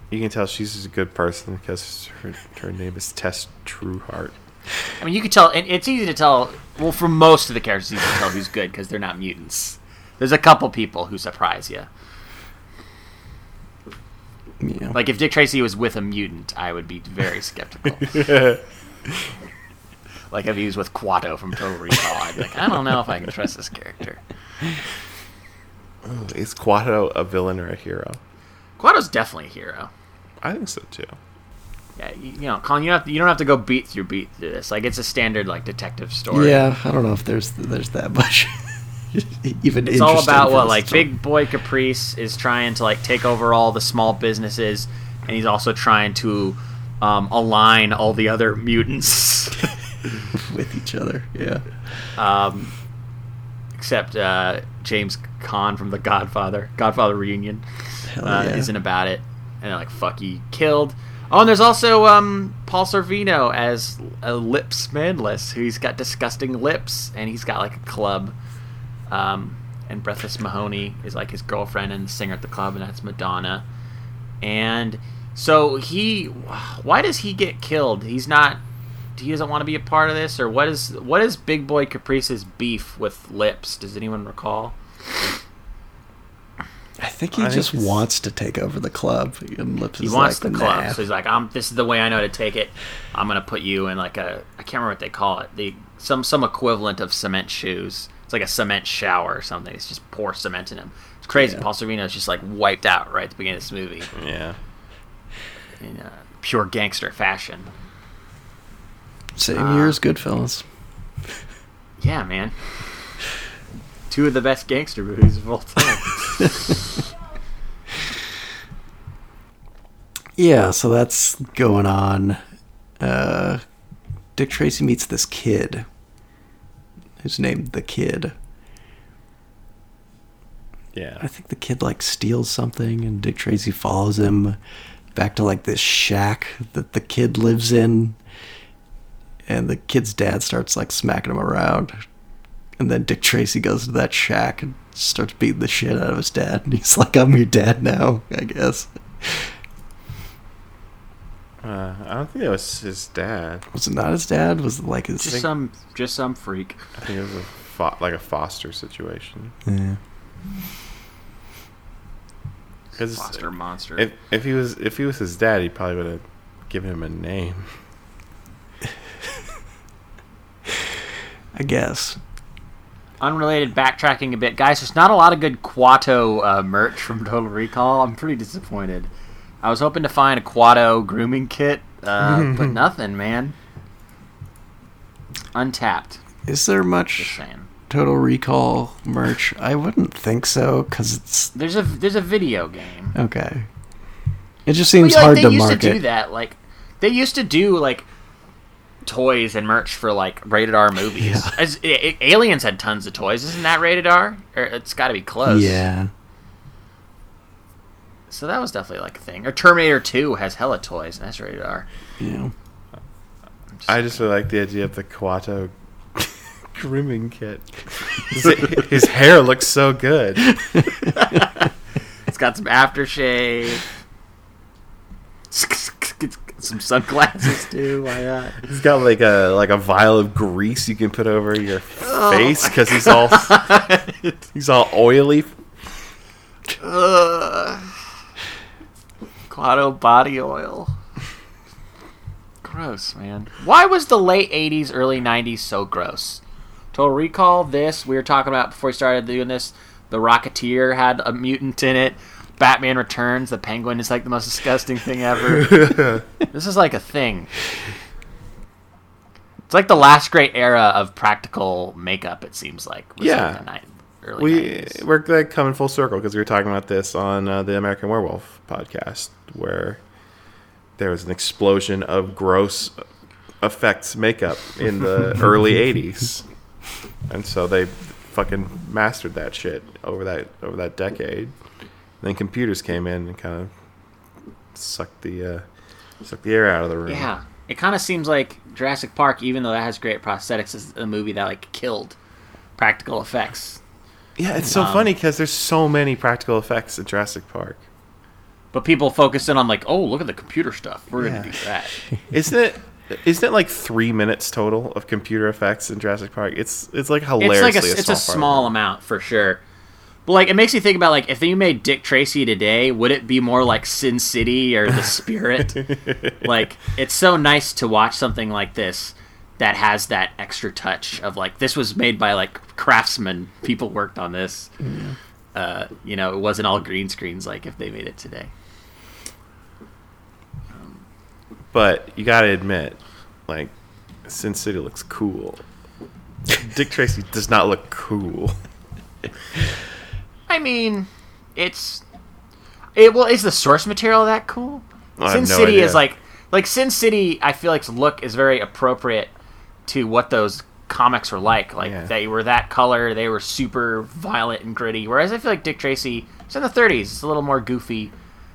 You can tell she's a good person because her, her name is Tess Trueheart. I mean, you can tell, and it's easy to tell. Well, for most of the characters, you can tell who's good because they're not mutants. There's a couple people who surprise you. Yeah. Like if Dick Tracy was with a mutant, I would be very skeptical. like if he was with Kuato from Total Recall, I'd be like, I don't know if I can trust this character. Is Kuato a villain or a hero? Kuato's definitely a hero. I think so too. Yeah, you, you know, Colin, you don't, have to, you don't have to go beat through beat through this. Like it's a standard like detective story. Yeah, I don't know if there's there's that much. Even It's all about what like story. Big Boy Caprice is trying to like take over all the small businesses, and he's also trying to um, align all the other mutants. with each other. Yeah. um, except uh, James Caan from The Godfather, Godfather Reunion, uh, yeah. isn't about it, and like fuck you, killed. Oh, and there's also um, Paul Sorvino as a Lips Manlis, who's got disgusting lips, and he's got like a club. Um, and Breathless Mahoney is like his girlfriend and the singer at the club, and that's Madonna. And so he, why does he get killed? He's not. He doesn't want to be a part of this, or what is what is Big Boy Caprice's beef with Lips? Does anyone recall? I think he I just it's- wants to take over the club. And Lips He wants like, the club, nah. so he's like, "I'm. This is the way I know to take it. I'm gonna put you in like a. I can't remember what they call it. The some some equivalent of cement shoes. It's like a cement shower or something. It's just pour cement in him. It's crazy. Yeah. Paul is just like wiped out right at the beginning of this movie Yeah. in uh, pure gangster fashion. Same Ah. year as Goodfellas. Yeah, man. Two of the best gangster movies of all time. Yeah, so that's going on. Uh, Dick Tracy meets this kid who's named the Kid. Yeah. I think the kid like steals something, and Dick Tracy follows him back to like this shack that the kid lives in. And the kid's dad starts like smacking him around. And then Dick Tracy goes to that shack and starts beating the shit out of his dad. And he's like, I'm your dad now, I guess. Uh, I don't think it was his dad. Was it not his dad? Was it like his? Just some, just some freak. I think it was a fo- like a foster situation. Yeah. Foster monster. if if he was if he was his dad, he probably would have given him a name. I guess. Unrelated, backtracking a bit, guys. There's not a lot of good Kuato uh, merch from Total Recall. I'm pretty disappointed. I was hoping to find a Kuato grooming kit, uh, but nothing, man. Untapped. Is there much. Total Recall merch? I wouldn't think so, because it's There's a there's a video game. okay. It just Well, seems yeah, like, hard they to used market. to do that. Like they used to do like toys and merch for like rated R movies. As, A- A- Aliens had tons of toys. Isn't that rated R? Or it's got to be close. Yeah. So that was definitely like a thing. Or Terminator 2 has hella toys, and that's rated R. Yeah. I just really like the idea of the Kuato grooming kit. His, his hair looks so good. It's got some aftershave. some sunglasses too. Why not? He's got like a like a vial of grease you can put over your Oh face because he's all he's all oily. Ugh. Kuato body oil. Gross, man. Why was the late 80s, early 90s so gross? Total Recall, this, we were talking about before we started doing this. The Rocketeer had a mutant in it. Batman Returns, the penguin is like the most disgusting thing ever. this is like a thing. It's like the last great era of practical makeup, it seems like. was Yeah. like the ni- early We 90s. we're like coming full circle because we were talking about this on uh, the American Werewolf podcast where there was an explosion of gross effects makeup in the early '80s, and so they fucking mastered that shit over that over that decade. Then computers came in and kind of sucked the uh, sucked the air out of the room. Yeah, it kind of seems like Jurassic Park, even though that has great prosthetics, is a movie that like killed practical effects. yeah. It's so Um, funny because there's so many practical effects in Jurassic Park. But people focus in on like, oh, look at the computer stuff. We're Yeah. gonna do that. Isn't it? Isn't it like three minutes total of computer effects in Jurassic Park? It's it's like It's hilariously like a, a it's small a small amount for sure. But like, it makes you think about like if you made Dick Tracy today, would it be more like Sin City or The Spirit? like, it's so nice to watch something like this that has that extra touch of like this was made by like craftsmen. People worked on this. Uh, you know, it wasn't all green screens like if they made it today. But you gotta admit, like, Sin City looks cool. Dick Tracy does not look cool. I mean, it's it. Well, is the source material that cool? I Sin no City idea. is like like Sin City. I feel like look is very appropriate to what those comics were like. Like Yeah. they were that color. They were super violent and gritty. Whereas I feel like Dick Tracy, it's in the 30s. It's a little more goofy.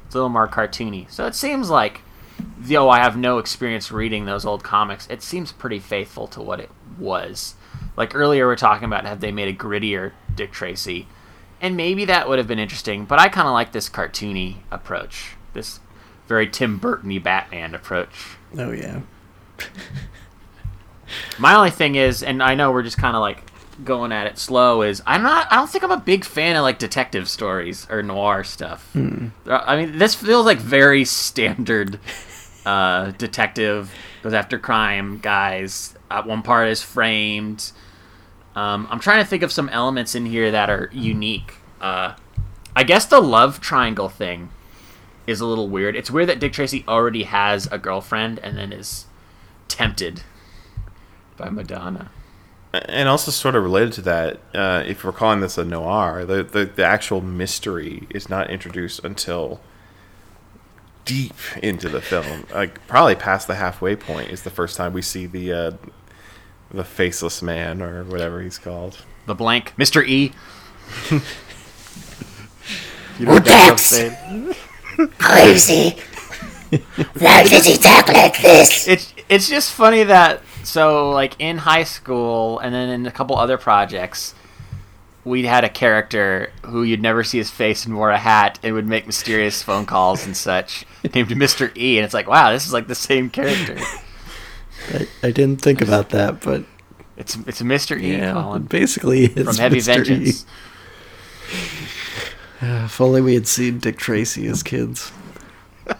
It's a little more cartoony. So it seems like, though I have no experience reading those old comics, it seems pretty faithful to what it was. Like earlier, we are talking about have they made a grittier Dick Tracy, and maybe that would have been interesting. But I kind of like this cartoony approach, this very Tim Burton-y Batman approach. Oh yeah. My only thing is, and I know we're just kind of like going at it slow, is I'm not. I don't think I'm a big fan of like detective stories or noir stuff. Uh, I mean, this feels like very standard. Uh, detective goes after crime guys. Uh, one part is framed. Um, I'm trying to think of some elements in here that are unique. Uh, I guess the love triangle thing is a little weird. It's weird that Dick Tracy already has a girlfriend and then is tempted by Madonna. And also, sort of related to that, uh, if we're calling this a noir, the, the the actual mystery is not introduced until deep into the film. Like probably past the halfway point is the first time we see the uh, the faceless man or whatever he's called. The blank, Mr. E. you Who what I'm talks? saying? Crazy. Why does he talk like this? It's it's just funny that so like in high school and then in a couple other projects, we had a character who you'd never see his face and wore a hat and would make mysterious phone calls and such, named Mr. E. And it's like, wow, this is like the same character. I, I didn't think about that, but It's it's a Mr. E. yeah, Colin basically it's from Heavy Mr. E. If only we had seen Dick Tracy as kids.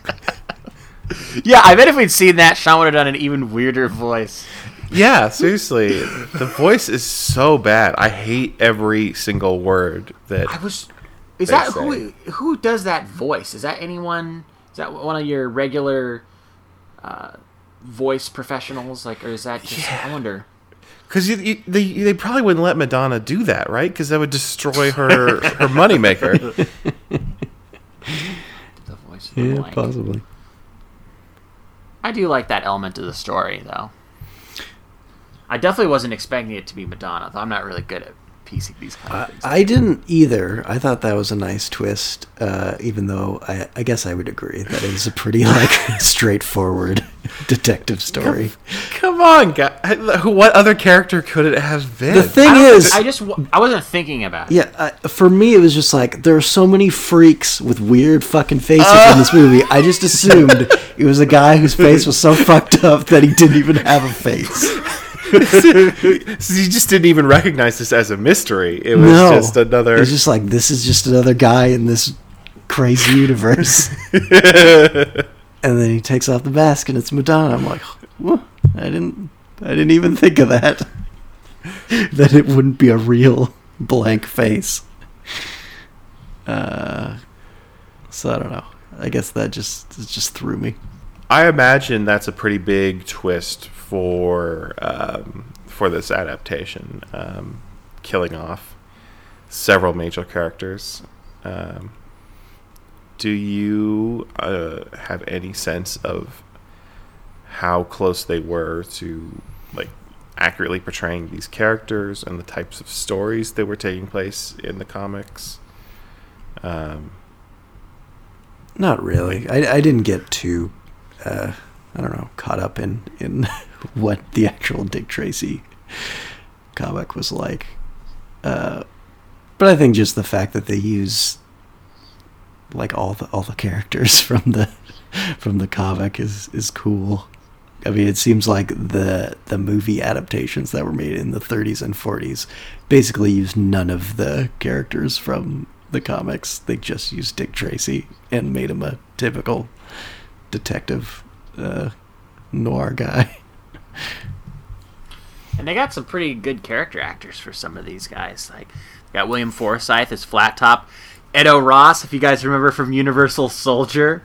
Yeah, I bet if we'd seen that, Sean would have done an even weirder voice. Yeah, seriously, the voice is so bad. I hate every single word that. I was. Is that say. who? Who does that voice? Is that anyone? Is that one of your regular uh, voice professionals? Like, or is that just? I wonder. Because you, you, they they probably wouldn't let Madonna do that, right? Because that would destroy her her moneymaker. The voice of the Yeah, blank. possibly. I do like that element of the story, though. I definitely wasn't expecting it to be Madonna. Though I'm not really good at piecing these kind of I, things. I didn't either. I thought that was a nice twist, uh, even though I, I guess I would agree that it is a pretty like straightforward detective story. Come on, guy. What other character could it have been? The thing I is, I just I wasn't thinking about it. yeah, uh, for me it was just like there are so many freaks with weird fucking faces Uh. in this movie. I just assumed it was a guy whose face was so fucked up that he didn't even have a face. So you just didn't even recognize this as a mystery. It was no, just another. It was just like this is just another guy in this crazy universe. and then he takes off the mask and it's Madonna. I'm like, "Whoa, I didn't, I didn't even think of that. that it wouldn't be a real blank face. Uh, so I don't know. I guess that just just threw me. I imagine that's a pretty big twist for um, for this adaptation, um, killing off several major characters. Um, do you uh, have any sense of how close they were to like accurately portraying these characters and the types of stories that were taking place in the comics? Um, Not really. I, I didn't get too, uh, I don't know, caught up in in what the actual Dick Tracy comic was like. Uh, but I think just the fact that they use like all the all the characters from the from the comic is is cool. I mean, it seems like the the movie adaptations that were made in the 30s and 40s basically used none of the characters from the comics. They just used Dick Tracy and made him a typical detective uh, noir guy. And they got some pretty good character actors for some of these guys. Like, got William Forsythe as Flat Top. Ed O'Ross, if you guys remember from Universal Soldier,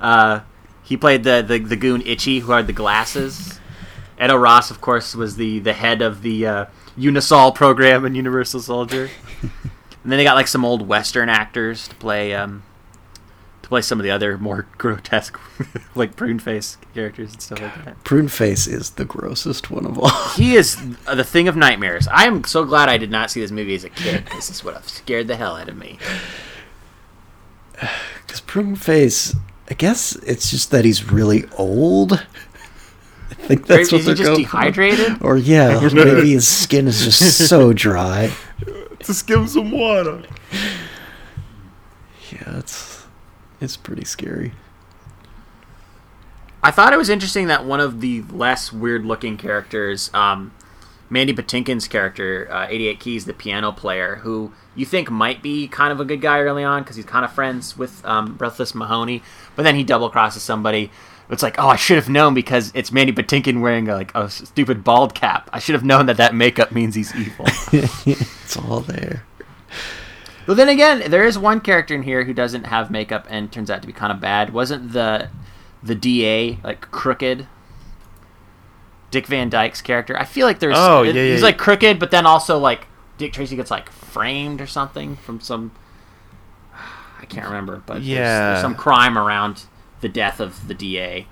uh, he played the, the, the goon Itchy, who had the glasses. Ed O'Ross, of course, was the, the head of the uh, Unisol program in Universal Soldier. and then they got like some old Western actors to play um, play some of the other more grotesque, like prune face characters and stuff like that. Prune Face is the grossest one of all. He is uh, the thing of nightmares. I am so glad I did not see this movie as a kid. This is what have scared the hell out of me. Because Prune Face, I guess it's just that he's really old. I think that's is what they're just going for. dehydrated? Or yeah, maybe his skin is just so dry. just give him some water. Yeah, it's it's pretty scary. I thought it was interesting that one of the less weird looking characters, um, Mandy Patinkin's character, uh, 88 Keys, the piano player, who you think might be kind of a good guy early on because he's kind of friends with um, Breathless Mahoney, but then he double crosses somebody. It's like, oh, I should have known because it's Mandy Patinkin wearing a, like a stupid bald cap. I should have known that that makeup means he's evil. it's all there. But then again, there is one character in here who doesn't have makeup and turns out to be kind of bad. Wasn't the the DA like crooked? Dick Van Dyke's character. I feel like there's Oh, yeah, yeah, he's yeah. like crooked, but then also like Dick Tracy gets like framed or something from some I can't remember, but there's- Yeah. there's some crime around the death of the DA.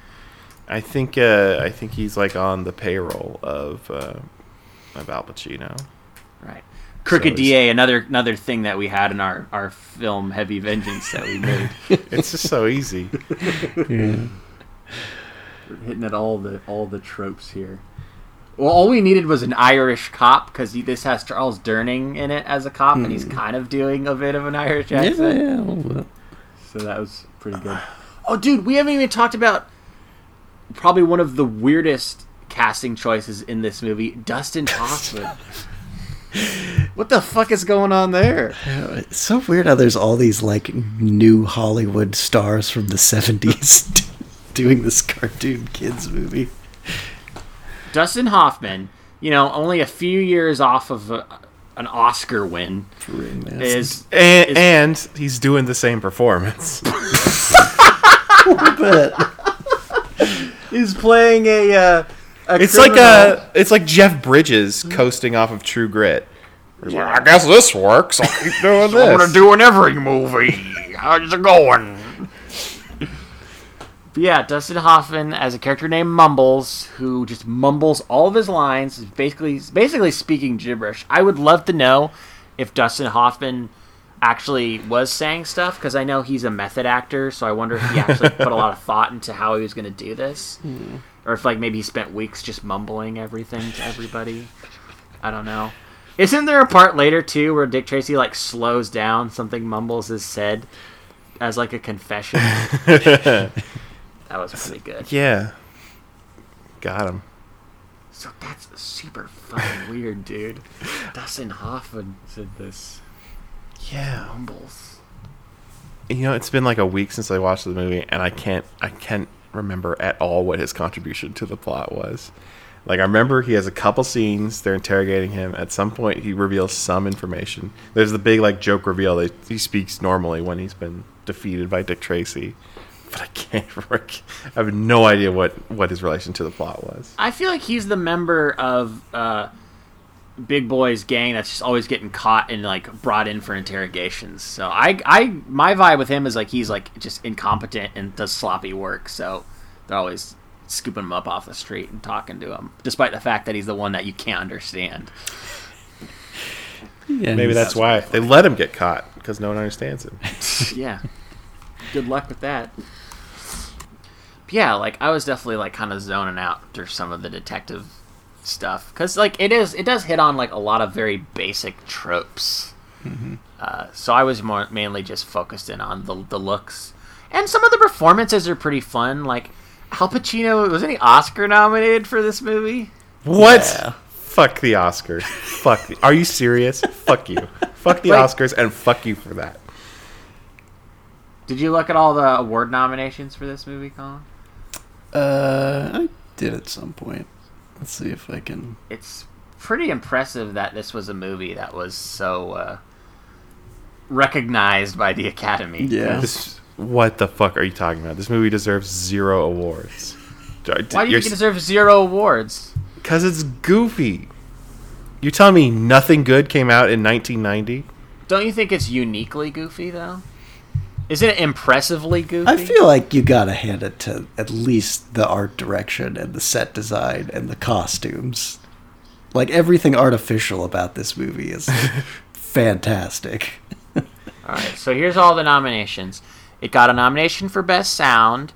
I think uh, I think he's like on the payroll of uh, of Al Pacino. Right. Crooked So DA, another another thing that we had in our, our film Heavy Vengeance that we made. It's just so easy. Yeah. We're hitting at all the all the tropes here. Well, all we needed was an Irish cop because this has Charles Durning in it as a cop, and he's hmm. kind of doing a bit of an Irish Yeah, accent. yeah, a little bit. So that was pretty good. Oh, dude, we haven't even talked about probably one of the weirdest casting choices in this movie, Dustin Hoffman. What the fuck is going on there? It's so weird how there's all these like new Hollywood stars from the 70s doing this cartoon kids movie. Dustin Hoffman, you know, only a few years off of a, an Oscar win, For is And, Is- and he's doing the same performance. But is playing a. Uh, a It's like uh, a, it's like Jeff Bridges mm. coasting off of True Grit. He's like, I guess this works. I'll keep doing this. I'm gonna do in every movie. How's it going? But yeah, Dustin Hoffman as a character named Mumbles, who just mumbles all of his lines, basically basically speaking gibberish. I would love to know if Dustin Hoffman actually was saying stuff because I know he's a method actor, so I wonder if he actually put a lot of thought into how he was going to do this, hmm. Or if like maybe he spent weeks just mumbling everything to everybody. I don't know. Isn't there a part later too where Dick Tracy like slows down something Mumbles is said as like a confession? that was pretty good. Yeah. Got him. So that's super fucking weird, dude. Dustin Hoffman said this. Yeah. Mumbles. You know, it's been like a week since I watched the movie, and I can't, I can't remember at all what his contribution to the plot was. Like, I remember he has a couple scenes. They're interrogating him. At some point, he reveals some information. There's the big like joke reveal that he speaks normally when he's been defeated by Dick Tracy. But I can't. I have no idea what what his relation to the plot was. I feel like he's the member of uh, Big Boy's gang that's just always getting caught and like brought in for interrogations. So I, I, my vibe with him is like he's like just incompetent and does sloppy work. So they're always scooping him up off the street and talking to him, despite the fact that he's the one that you can't understand. yeah, Maybe he's- that's why they let him get caught because no one understands him. yeah. Good luck with that. But yeah, like I was definitely like kind of zoning out through some of the detective stuff because like it is it does hit on like a lot of very basic tropes. Uh, so I was more mainly just focused in on the the looks and some of the performances are pretty fun. Like Al Pacino was any Oscar nominated for this movie? What? Yeah. Fuck the Oscars. fuck. The, are you serious? fuck you. Fuck the Wait. Oscars and fuck you for that. Did you look at all the award nominations for this movie, Colin? Uh, I did at some point. Let's see if I can. it's pretty impressive that this was a movie that was so uh, recognized by the Academy. Yeah. This. What the fuck are you talking about? This movie deserves zero awards. Why do you think it deserves zero awards? Because it's goofy. You're telling me nothing good came out in 1990? Don't you think it's uniquely goofy though? Isn't it impressively goofy? I feel like you gotta hand it to at least the art direction and the set design and the costumes. Like everything artificial about this movie is fantastic. All right, so here's all the nominations. It got a nomination for best sound.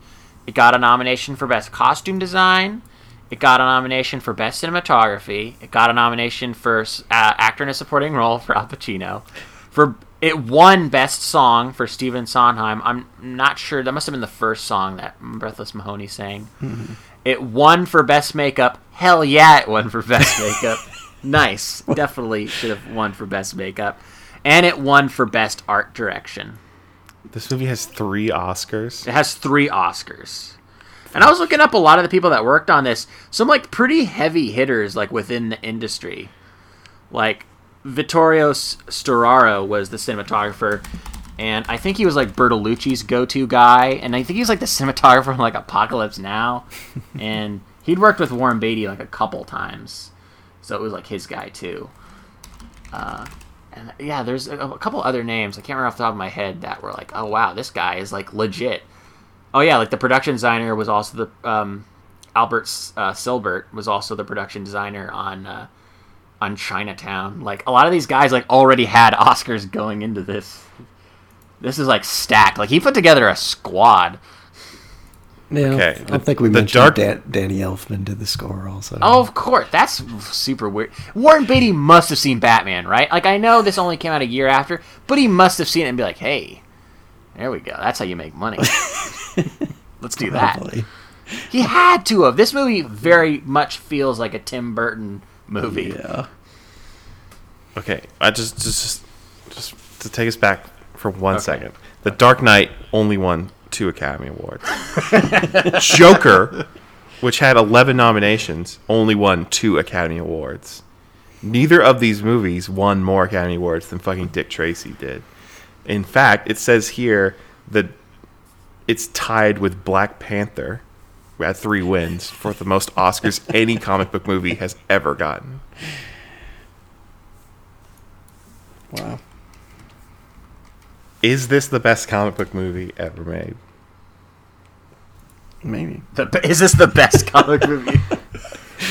It got a nomination for best costume design. It got a nomination for best cinematography. It got a nomination for uh, actor in a supporting role for Al Pacino. For it won best song for Stephen Sondheim. I'm not sure that must have been the first song that Breathless Mahoney sang. Mm-hmm. It won for best makeup. Hell yeah, it won for best makeup. nice, definitely should have won for best makeup. And it won for best art direction. This movie has three Oscars. It has three Oscars. And I was looking up a lot of the people that worked on this. Some like pretty heavy hitters like within the industry. Like Vittorio Storaro was the cinematographer and I think he was like Bertolucci's go-to guy and I think he's like the cinematographer from like Apocalypse Now and he'd worked with Warren Beatty like a couple times. So it was like his guy too. Uh, and yeah, there's a, a couple other names I can't remember off the top of my head that were like, oh wow, this guy is like legit. Oh yeah, like the production designer was also the um, Albert uh, Sylbert was also the production designer on uh, on Chinatown. Like a lot of these guys like already had Oscars going into this. This is like stacked. Like he put together a squad. Yeah, Okay, I the- think we the mentioned dark- Dan- Danny Elfman did the score also. Oh, of course. That's super weird. Warren Beatty must have seen Batman, right? Like, I know this only came out a year after, but he must have seen it and be like, hey, there we go. That's how you make money. Let's do that. Probably. He had to have. This movie very much feels like a Tim Burton movie. Yeah. Okay, I just just just to take us back for one second. The Dark Knight only won two Academy Awards. Joker, which had 11 nominations, only won two Academy Awards. Neither of these movies won more Academy Awards than fucking Dick Tracy did. In fact, it says here that it's tied with Black Panther, who had three wins for the most Oscars any comic book movie has ever gotten. Wow. Is this the best comic book movie ever made? Maybe. The, is this the best comic movie?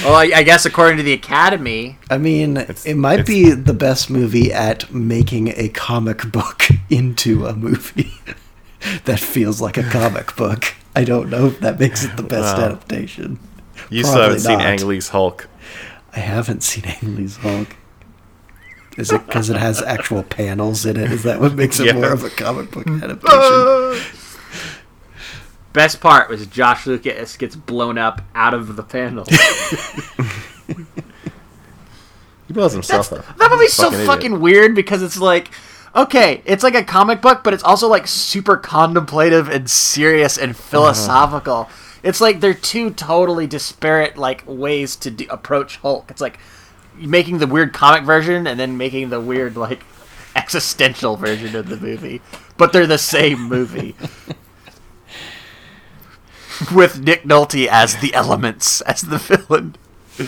well, I, I guess according to the Academy, I mean, It's- it might be the best movie at making a comic book into a movie that feels like a comic book. I don't know if that makes it the best Wow. adaptation. You still haven't Probably seen not. Ang Lee's Hulk. I haven't seen Ang Lee's Hulk. Is it because it has actual panels in it? Is that what makes it Yeah. more of a comic book adaptation? best part was Josh Lucas gets blown up out of the panel. He blows himself up. That movie's so Fucking idiot. fucking weird because it's like, okay, it's like a comic book, but it's also like super contemplative and serious and uh-huh. philosophical. It's like they're two totally disparate like ways to do, approach Hulk. It's like making the weird comic version and then making the weird like existential version of the movie, but they're the same movie. With Nick Nolte as the elements, as the villain.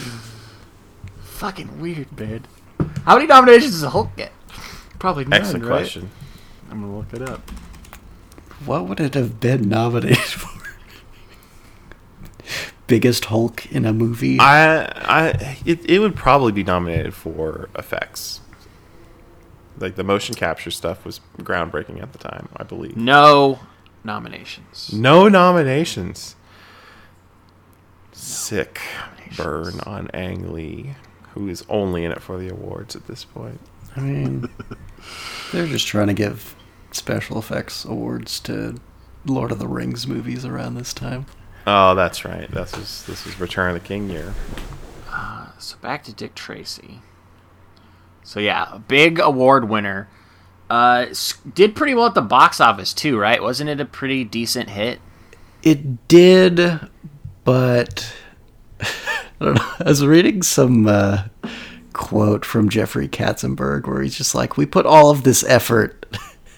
Fucking weird, man. How many nominations does Hulk get? Probably none, Excellent right? question. I'm gonna look it up. What would it have been nominated for? Biggest Hulk in a movie? I, I, it, it would probably be nominated for effects. Like the motion capture stuff was groundbreaking at the time, I believe. No nominations. No nominations. Sick burn on Ang Lee, who is only in it for the awards at this point. I mean, they're just trying to give special effects awards to Lord of the Rings movies around this time. Oh, that's right. This is this is Return of the King year. So back to Dick Tracy. So yeah, a big award winner. Uh, did pretty well at the box office too, right? Wasn't it a pretty decent hit? It did, but I don't know. I was reading some uh, quote from Jeffrey Katzenberg where he's just like, "We put all of this effort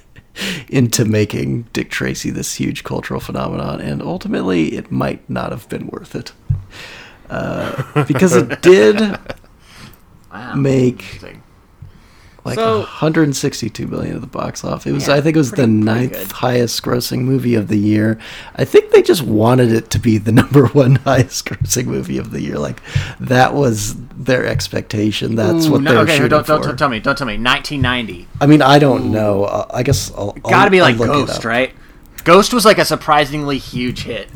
into making Dick Tracy this huge cultural phenomenon, and ultimately, it might not have been worth it uh, because it did Wow. make." Like So- 162 million at the box office. It was, Yeah, I think, it was the pretty- pretty ninth highest grossing movie of the year. I think they just wanted it to be the number one highest grossing movie of the year. Like that was their expectation. That's Ooh, what no, they were okay, shooting don't, don't, for. don't tell me. Don't tell me. 1990. I mean, I don't know. Uh, I guess I'll, I'll Got to be I'll like Ghost, right? Ghost was like a surprisingly huge hit.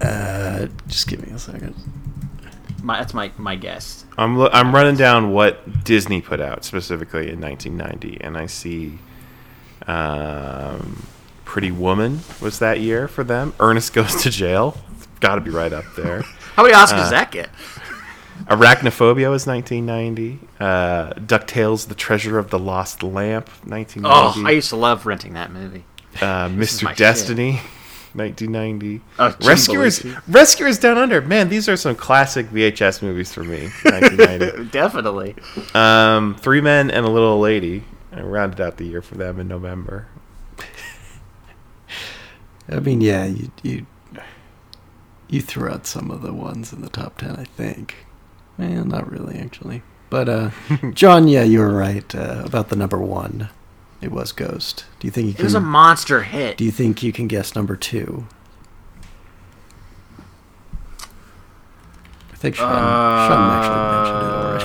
Uh, just give me a second. My, that's my my guess. I'm lo- I'm running down what Disney put out specifically in 1990, and I see, um, Pretty Woman was that year for them. Ernest Goes to Jail, got to be right up there. How many Oscars Uh, does that get? Arachnophobia was 1990. Uh, Ducktales: The Treasure of the Lost Lamp, 1990. Oh, 1990. I used to love renting that movie. uh, Mr. Destiny, 1990. Oh, Rescuers, Rescuers Down Under. Man, these are some classic VHS movies for me. 1990. Definitely. um, Three Men and a Little Lady. I rounded out the year for them in November. I mean, yeah, you you you threw out some of the ones in the top ten. I think. Well, not really, actually. But uh, John, yeah, you were right uh, about the number one. It was Ghost. Do you think you It can? was a monster hit. do you think you can guess number two? I think Sean, Sean actually mentioned it already.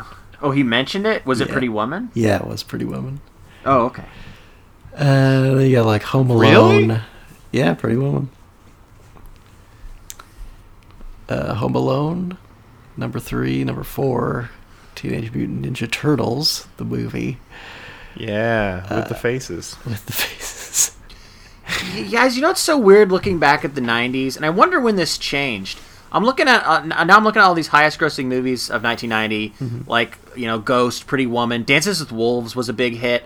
Uh, oh, he mentioned it. Was it Pretty Woman? Yeah, it was Pretty Woman. Oh, okay. Uh, you got like Home Really? Alone. Yeah, Pretty Woman. Uh, Home Alone, number three, number four, Teenage Mutant Ninja Turtles, the movie Yeah, with Uh, the faces. with the faces. Guys, you know it's so weird looking back at the '90s, and I wonder when this changed. I'm looking at uh, now. I'm looking at all these highest-grossing movies of 1990, like you know, Ghost, Pretty Woman, Dances with Wolves was a big hit.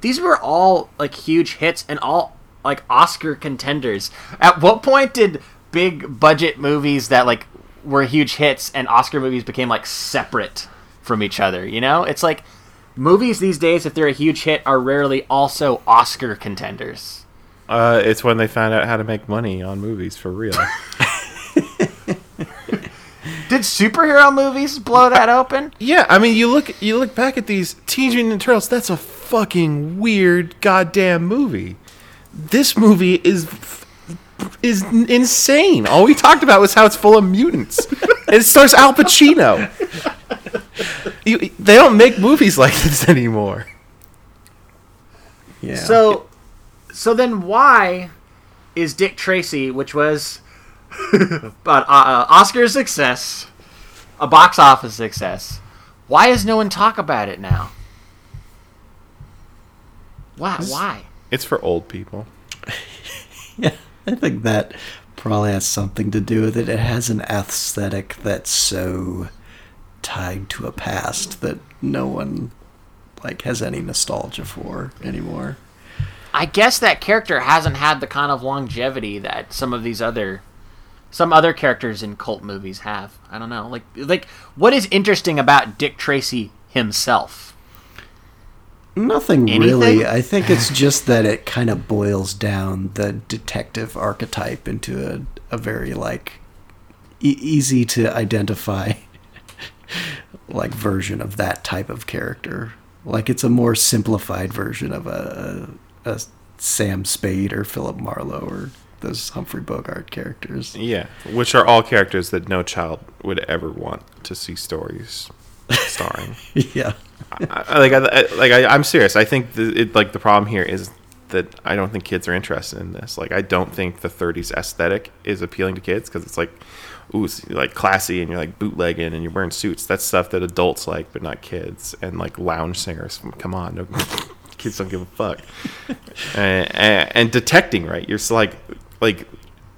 These were all like huge hits and all like Oscar contenders. At what point did big budget movies that like were huge hits and Oscar movies became like separate from each other? You know, it's like movies these days, if they're a huge hit, are rarely also Oscar contenders. Uh, it's when they found out how to make money on movies for real. Did superhero movies blow that open? yeah, I mean, you look you look back at these Teenage Mutant Ninja Turtles. That's a fucking weird goddamn movie. This movie is is insane. All we talked about was how it's full of mutants. it stars Al Pacino. You, they don't make movies like this anymore. Yeah. So, so then why is Dick Tracy, which was but uh, uh, Oscar success, a box office success, why is no one talk about it now? Why? Why? It's for old people. Yeah, I think that probably has something to do with it. It has an aesthetic that's so tied to a past that no one like has any nostalgia for anymore. I guess that character hasn't had the kind of longevity that some of these other some other characters in cult movies have. I don't know. Like like what is interesting about Dick Tracy himself? Nothing Anything? really. I think it's just that it kind of boils down the detective archetype into a, a very like e- easy to identify like version of that type of character. Like it's a more simplified version of a, a, Sam Spade or Philip Marlowe or those Humphrey Bogart characters. Yeah, which are all characters that no child would ever want to see stories starring. yeah. I, I- like, I, like I, I'm serious. I think the, it, like the problem here is that I don't think kids are interested in this. Like, I don't think the 30s aesthetic is appealing to kids because it's like, ooh, like classy, and you're like bootlegging, and you're wearing suits. That's stuff that adults like, but not kids. And like lounge singers, come on, no, kids don't give a fuck. and, and, and detecting, right? You're like, like.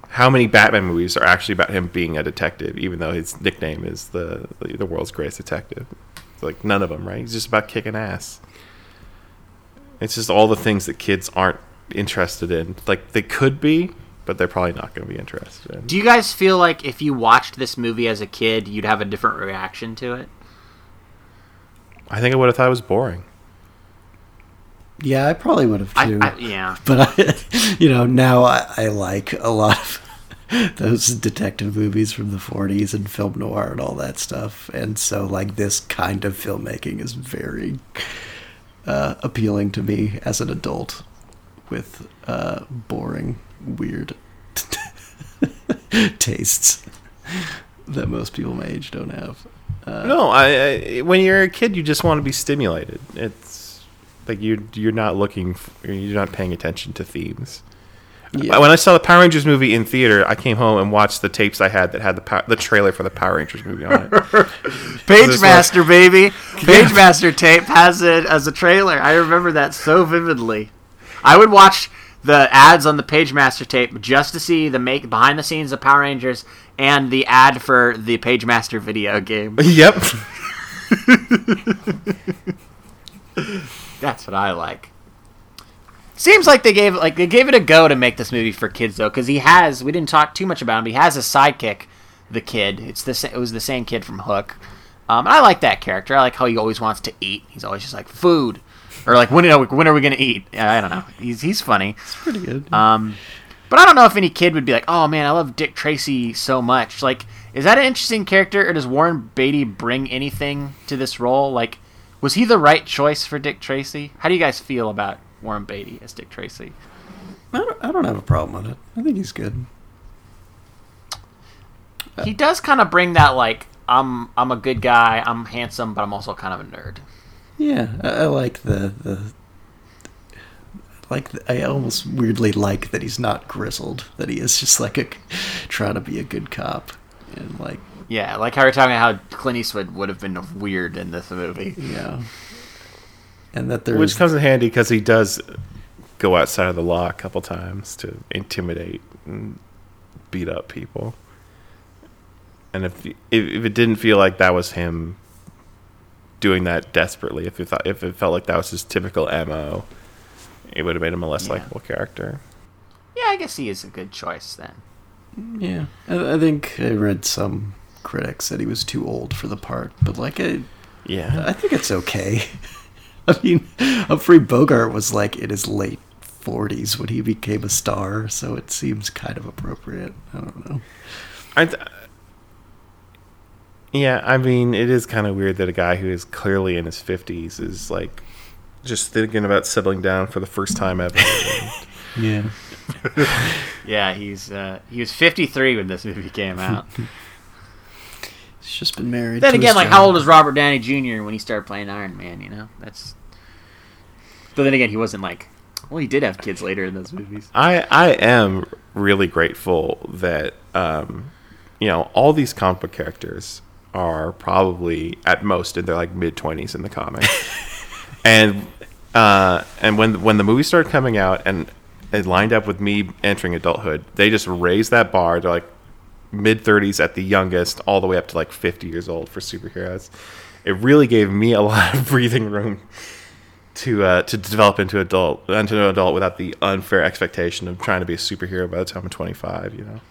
How many Batman movies are actually about him being a detective, even though his nickname is the the world's greatest detective? Like none of them, right? He's just about kicking ass. It's just all the things that kids aren't interested in. Like they could be, but they're probably not going to be interested in. Do you guys feel like if you watched this movie as a kid, you'd have a different reaction to it? I think I would have thought it was boring. Yeah, I probably would have I, too. I, yeah. but I, you know, now I, I like a lot of those detective movies from the 40s and film noir and all that stuff. And so, like, this kind of filmmaking is very uh, appealing to me as an adult with uh, boring, weird tastes that most people my age don't have. Uh, no, I, I when you're a kid, you just want to be stimulated. It's like you you're not looking, f you're not paying attention to themes. yeah. When I saw the Power Rangers movie in theater, I came home and watched the tapes I had that had the pow- the trailer for the Power Rangers movie on it. Page This Master, baby. Pagemaster tape has it as a trailer. I remember that so vividly. I would watch the ads on the Pagemaster tape just to see the make behind the scenes of Power Rangers and the ad for the Pagemaster video game. yep. That's what I like. Seems like they gave like they gave it a go to make this movie for kids though, because he has. We didn't talk too much about him. But he has a sidekick, the kid. It's the it was the same kid from Hook. Um, and I like that character. I like how he always wants to eat. He's always just like food, or like when are we, when are we gonna eat? I don't know. He's he's funny. pretty good. Um, but I don't know if any kid would be like, "Oh man, I love Dick Tracy so much." Like, is that an interesting character, or does Warren Beatty bring anything to this role? Like, was he the right choice for Dick Tracy? How do you guys feel about Warren Beatty as Dick Tracy? I, don't, I don't have a problem with it. I think he's good. He does kind of bring that like, I'm I'm a good guy, I'm handsome, but I'm also kind of a nerd. Yeah, I, I like the the like I almost weirdly like that he's not grizzled. That he is just like a trying to be a good cop and like Yeah, like how we're talking about how Clint Eastwood would have been weird in this movie. yeah. And that there's Which comes in handy because he does go outside of the law a couple times to intimidate and beat up people. And if if, if it didn't feel like that was him doing that desperately, if it thought if it felt like that was his typical mo, it would have made him a less Yeah. likable character. Yeah, I guess he is a good choice then. Yeah, I, I think I read some critics said he was too old for the part, but like I, Yeah, I think it's okay. I mean, Humphrey Bogart was like in his late forties when he became a star, so it seems kind of appropriate. I don't know. I. Th- yeah, I mean, it is kind of weird that a guy who is clearly in his fifties is like just thinking about settling down for the first time ever. Yeah, Yeah, he's uh, he was 53 when this movie came out. he's just been married. then to again, his like job. how old was Robert Downey Jr. when he started playing Iron Man? You know, that's. But then again, he wasn't like. Well, he did have kids later in those movies. I I am really grateful that um, you know all these comic book characters are probably at most in their like mid twenties in the comic, and uh, and when when the movie started coming out and it lined up with me entering adulthood, they just raised that bar to like mid thirties at the youngest, all the way up to like fifty years old for superheroes. It really gave me a lot of breathing room to uh, to develop into adult into an adult without the unfair expectation of trying to be a superhero by the time I'm 25. You know.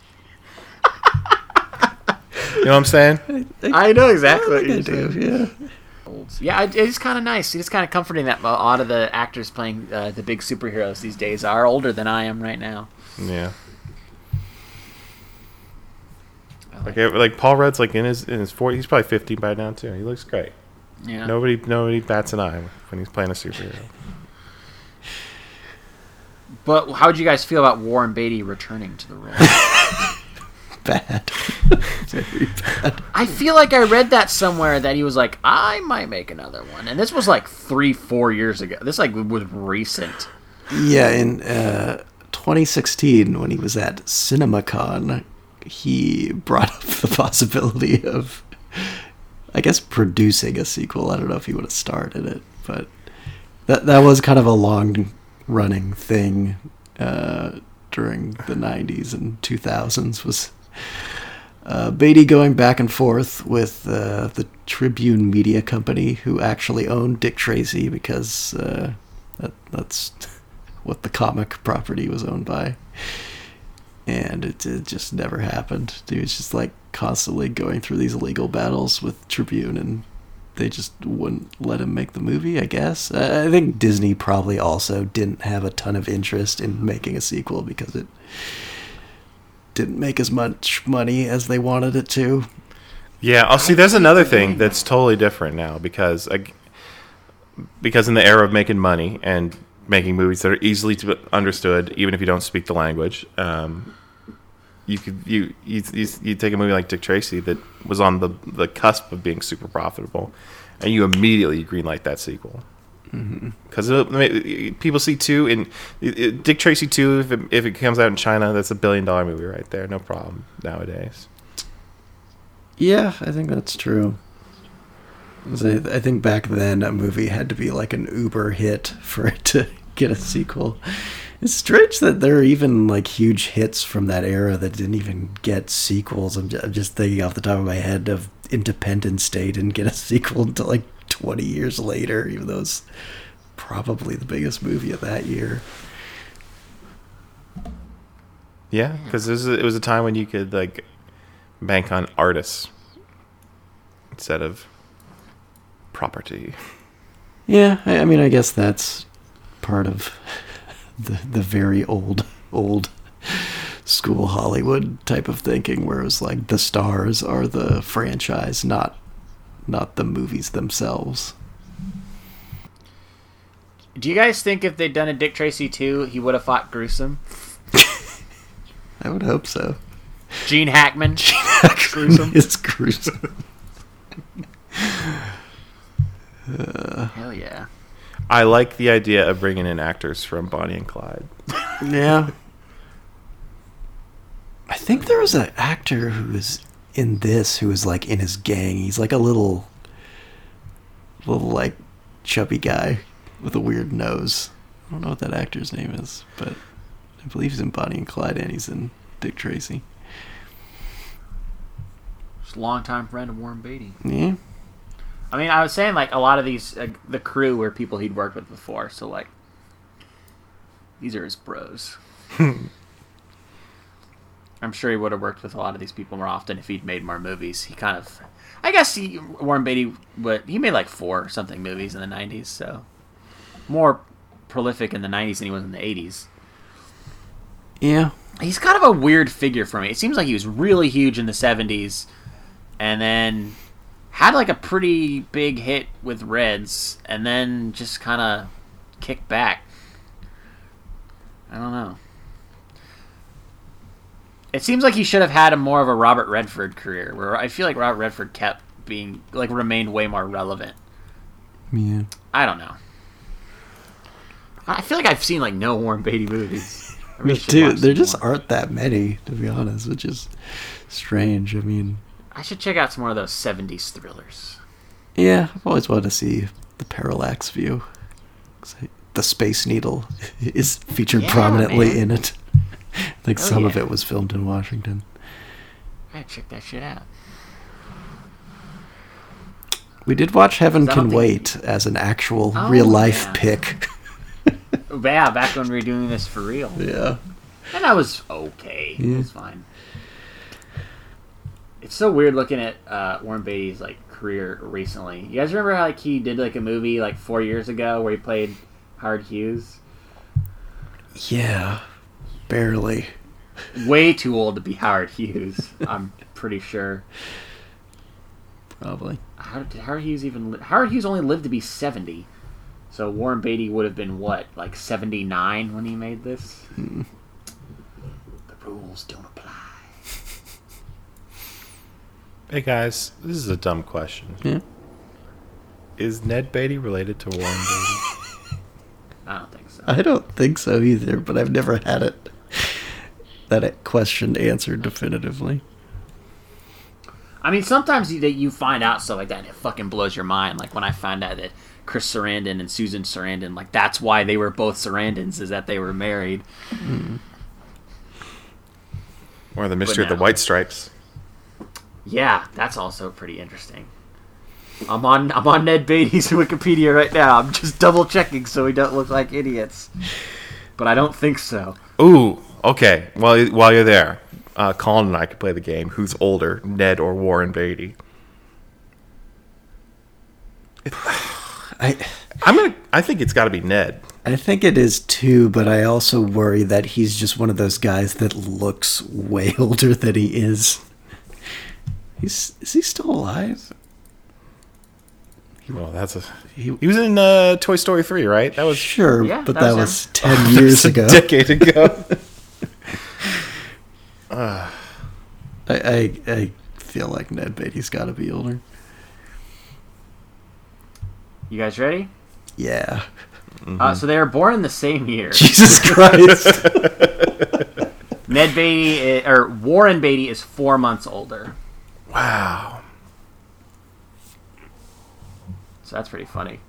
You know what I'm saying? I know exactly. I think I do. Yeah. Yeah, it's kind of nice. It's kind of comforting that a lot of the actors playing uh, the big superheroes these days are older than I am right now. Yeah. Like like Paul Rudd's like in his in his 40s. He's probably 50 by now too. He looks great. Yeah. Nobody nobody bats an eye when he's playing a superhero. But how would you guys feel about Warren Beatty returning to the role? Bad. Very bad. I feel like I read that somewhere that he was like, I might make another one, and this was like three, four years ago. This like was recent. Yeah, in uh, 2016, when he was at CinemaCon, he brought up the possibility of, I guess, producing a sequel. I don't know if he would have started it, but that that was kind of a long running thing uh, during the 90s and 2000s. Was uh, Beatty going back and forth with uh, the Tribune Media Company, who actually owned Dick Tracy, because uh, that, that's what the comic property was owned by. And it, it just never happened. He was just like constantly going through these legal battles with Tribune, and they just wouldn't let him make the movie, I guess. I I think Disney probably also didn't have a ton of interest in making a sequel because it didn't make as much money as they wanted it to. Yeah, I'll see. There's another thing that's totally different now because ag- because in the era of making money and making movies that are easily to be understood, even if you don't speak the language, um, you could you, you you you take a movie like Dick Tracy that was on the the cusp of being super profitable, and you immediately greenlight that sequel. Because people see two it- Dick Tracy two. If it, if it comes out in China, that's a billion dollar movie right there. No problem nowadays. Yeah, I think that's true. I, I think back then a movie had to be like an uber hit for it to get a sequel. It's strange that there are even like huge hits from that era that didn't even get sequels. I'm just, I'm just thinking off the top of my head of Independence Day didn't get a sequel until like 20 years later, even though it's probably the biggest movie of that year. Yeah, because it was a time when you could like bank on artists instead of property. Yeah, I, I mean, I guess that's part of the the very old old school Hollywood type of thinking, where it was like the stars are the franchise, not not the movies themselves. Do you guys think if they'd done a Dick Tracy 2, he would have fought Gruesome? I would hope so. Gene Hackman? Gene Hackman gruesome. It's gruesome. Uh, Hell yeah. I like the idea of bringing in actors from Bonnie and Clyde. Yeah. I think there was an actor who was in this who is like in his gang. He's like a little, little like chubby guy with a weird nose. I don't know what that actor's name is, but I believe he's in Bonnie and Clyde and he's in Dick Tracy. Just a longtime friend of Warren Beatty. Yeah. I mean, I was saying like a lot of these, uh, the crew were people he'd worked with before. So like, these are his bros. I'm sure he would have worked with a lot of these people more often if he'd made more movies. He kind of, I guess he Warren Beatty, but he made like four or something movies in the '90s, so more prolific in the '90s than he was in the '80s. Yeah. He's kind of a weird figure for me. It seems like he was really huge in the '70s, and then had like a pretty big hit with Reds, and then just kind of kicked back. I don't know. It seems like he should have had a more of a Robert Redford career, where I feel like Robert Redford kept being like remained way more relevant. Yeah. I don't know. I feel like I've seen like no Warren Beatty movies. Really Dude, there just more. aren't that many, to be honest, which is strange. I mean, I should check out some more of those '70s thrillers. yeah, I've always wanted to see the parallax view. The Space Needle is featured Yeah, prominently man. in it. I think Oh, some of it was filmed in Washington. I check that shit out. We did watch Heaven Can think- Wait as an actual Oh, real life yeah. pick. Yeah, back when we were doing this for real. yeah. And that was okay. Yeah. It was fine. It's so weird looking at uh, Warren Beatty's like career recently. You guys remember how like he did like a movie like four years ago where he played Howard Hughes? Yeah. Barely. Way too old to be Howard Hughes. I'm pretty sure. Probably. How did Howard Hughes even? Li- Howard Hughes only lived to be seventy, so Warren Beatty would have been what, like seventy nine when he made this. Hmm. The rules don't apply. Hey guys, this is a dumb question. Yeah. Is Ned Beatty related to Warren Beatty? I don't think so. I don't think so either, but I've never had it that question answered definitively. I mean, sometimes you, that you find out stuff like that, and it fucking blows your mind. Like when I found out that Chris Sarandon and Susan Sarandon, like that's why they were both Sarandons, is that they were married. Hmm. or the Mystery of the White Stripes? Yeah, that's also pretty interesting. I'm on I'm on Ned Beatty's Wikipedia right now. I'm just double checking so we don't look like idiots. But I don't think so. Ooh, okay. While while you're there, uh, Colin and I could play the game. Who's older, Ned or Warren Beatty? I I'm gonna. I think it's got to be Ned. I think it is too, but I also worry that he's just one of those guys that looks way older than he is. He's is he still alive? Well, that's a. He, He was in uh, Toy Story three, right? That was sure, Yeah, but that that, was was, ten years a ago. decade ago. I, I I feel like Ned Beatty's got to be older. You guys ready? Yeah. Uh, so they were born in the same year. Jesus Christ. Ned Beatty i- or Warren Beatty is four months older, wow. so that's pretty funny.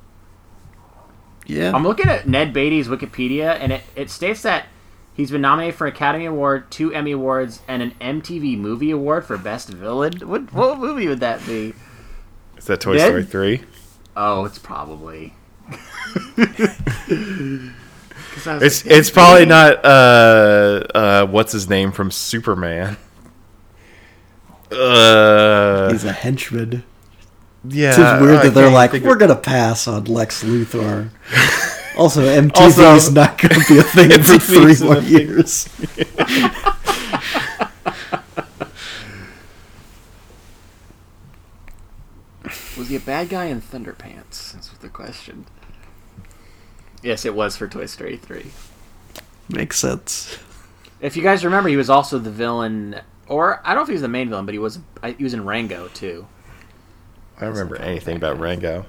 yeah. I'm looking at Ned Beatty's Wikipedia, and it, it states that he's been nominated for an Academy Award, two Emmy Awards, and an MTV Movie Award for Best Villain. What what movie would that be? Is that Toy Ned? Story three? Oh, it's probably. It's like, it's probably not uh uh what's his name from Superman. Uh, He's a henchman. yeah. It's just weird I that they're like, think we're of- gonna pass on Lex Luthor. Also, MTV Also- is not gonna be a thing for MTV three more thing. years. Was he a bad guy in Thunderpants? That's what the question. Yes, it was for Toy Story 3. Makes sense. If you guys remember, he was also the villain, or I don't know if he was the main villain, but he was he was in Rango too. I don't remember anything about Rango.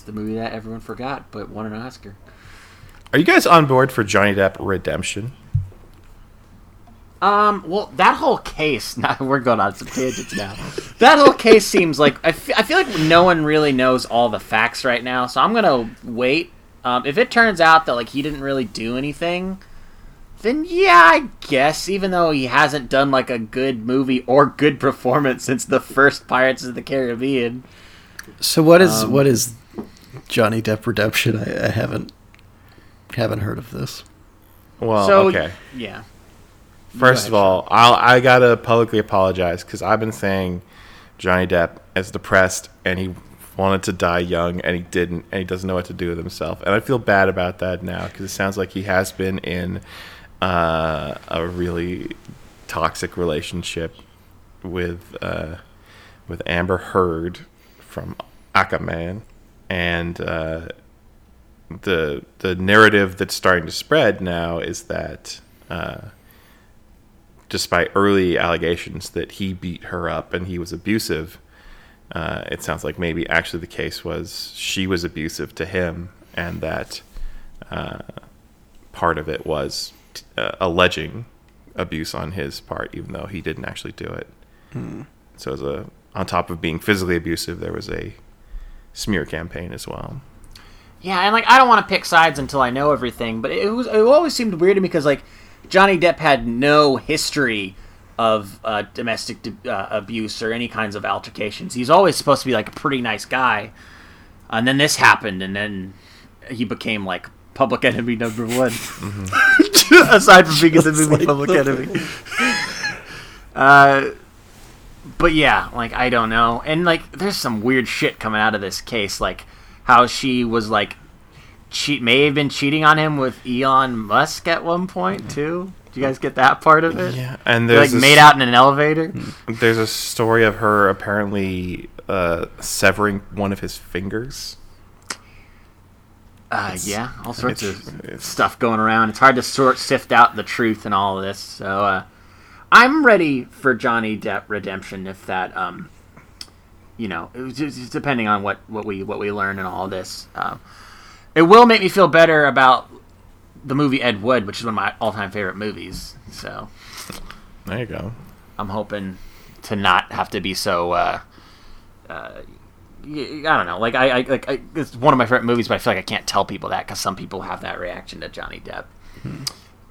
It's the movie that everyone forgot but won an Oscar. Are you guys on board for Johnny Depp redemption? Um, well, that whole case. Now we're going on some tangents now. That whole case seems like I I feel like no one really knows all the facts right now. So I'm gonna wait. Um, if it turns out that like he didn't really do anything, then yeah, I guess. Even though he hasn't done like a good movie or good performance since the first Pirates of the Caribbean. So what is Um, what is Johnny Depp redemption? I, I haven't haven't heard of this. Well, so okay. yeah. First of all, I'll, I gotta publicly apologize because I've been saying Johnny Depp is depressed and he wanted to die young and he didn't and he doesn't know what to do with himself and I feel bad about that now because it sounds like he has been in uh, a really toxic relationship with uh, with Amber Heard from Aquaman and uh, the the narrative that's starting to spread now is that. Uh, despite early allegations that he beat her up and he was abusive, uh, it sounds like maybe actually the case was she was abusive to him and that uh, part of it was uh, alleging abuse on his part, even though he didn't actually do it. So, as a on top of being physically abusive, there was a smear campaign as well. Yeah, and like I don't want to pick sides until I know everything, but it was it always seemed weird to me because like Johnny Depp had no history of uh, domestic uh, abuse or any kinds of altercations. He's always supposed to be like a pretty nice guy, and then this happened, and then he became like public enemy number one. Aside from being in the movie like Public Enemy. uh, but yeah, like I don't know, and like there's some weird shit coming out of this case, like how she was like cheat may have been cheating on him with Elon Musk at one point too. Do you guys get that part of it? Yeah, and there's like this- made out in an elevator. There's a story of her apparently uh, severing one of his fingers. Uh, yeah, all sorts of stuff going around. It's hard to sort sift out the truth and all of this. So uh, I'm ready for Johnny Depp redemption if that um, you know, it was just depending on what, what we what we learn and all this. Um, it will make me feel better about the movie Ed Wood, which is one of my all time favorite movies. So There you go. I'm hoping to not have to be so. Uh, uh, I don't know. Like I, I like I, it's one of my favorite movies, but I feel like I can't tell people that because some people have that reaction to Johnny Depp.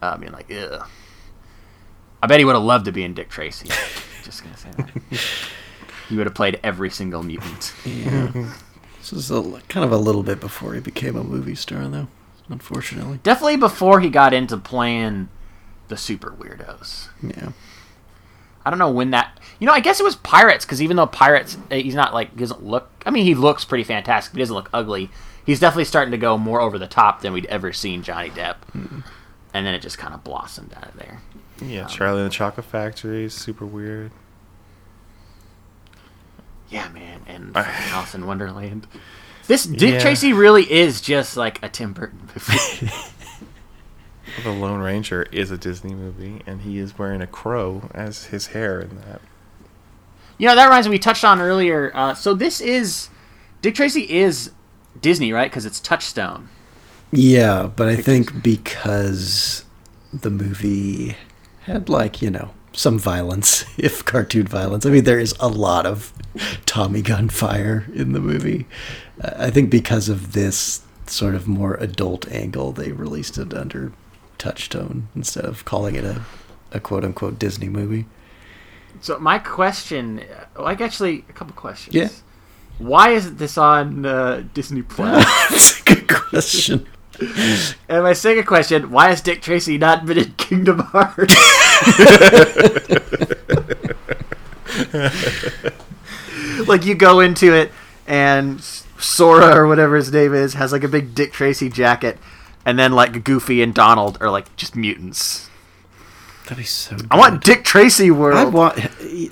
I mean, like, ugh. I bet he would have loved to be in Dick Tracy. Just gonna say that. he would have played every single mutant. Yeah. This is a, kind of a little bit before he became a movie star, though. Unfortunately, Definitely before he got into playing the super weirdos. yeah. I don't know when that. You know, I guess it was Pirates because even though Pirates, uh, he's not like doesn't look. I mean, he looks pretty fantastic. But he doesn't look ugly. He's definitely starting to go more over the top than we'd ever seen Johnny Depp. And then it just kind of blossomed out of there. Yeah, Charlie and the Chocolate Factory is super weird. Yeah, man, and fucking Alice in Wonderland. This Dick Yeah. Tracy really is just like a Tim Burton movie. The Lone Ranger is a Disney movie, and he is wearing a crow as his hair in that. you know, that reminds me. We touched on earlier. Uh, so this is Dick Tracy is Disney, right? Because it's Touchstone. Yeah, but I think because the movie had like you know some violence, if cartoon violence. I mean, there is a lot of Tommy gun fire in the movie. Uh, I think because of this sort of more adult angle, they released it under Touchstone instead of calling it a, a quote unquote Disney movie. So my question, uh, like actually a couple questions. Yeah. Why isn't this on uh, Disney Plus? That's a good question. and my second question, why has Dick Tracy not been in Kingdom Hearts? like you go into it and Sora or whatever his name is has like a big Dick Tracy jacket, and then like Goofy and Donald are like just mutants. That'd be so. I want Dick Tracy world. I want.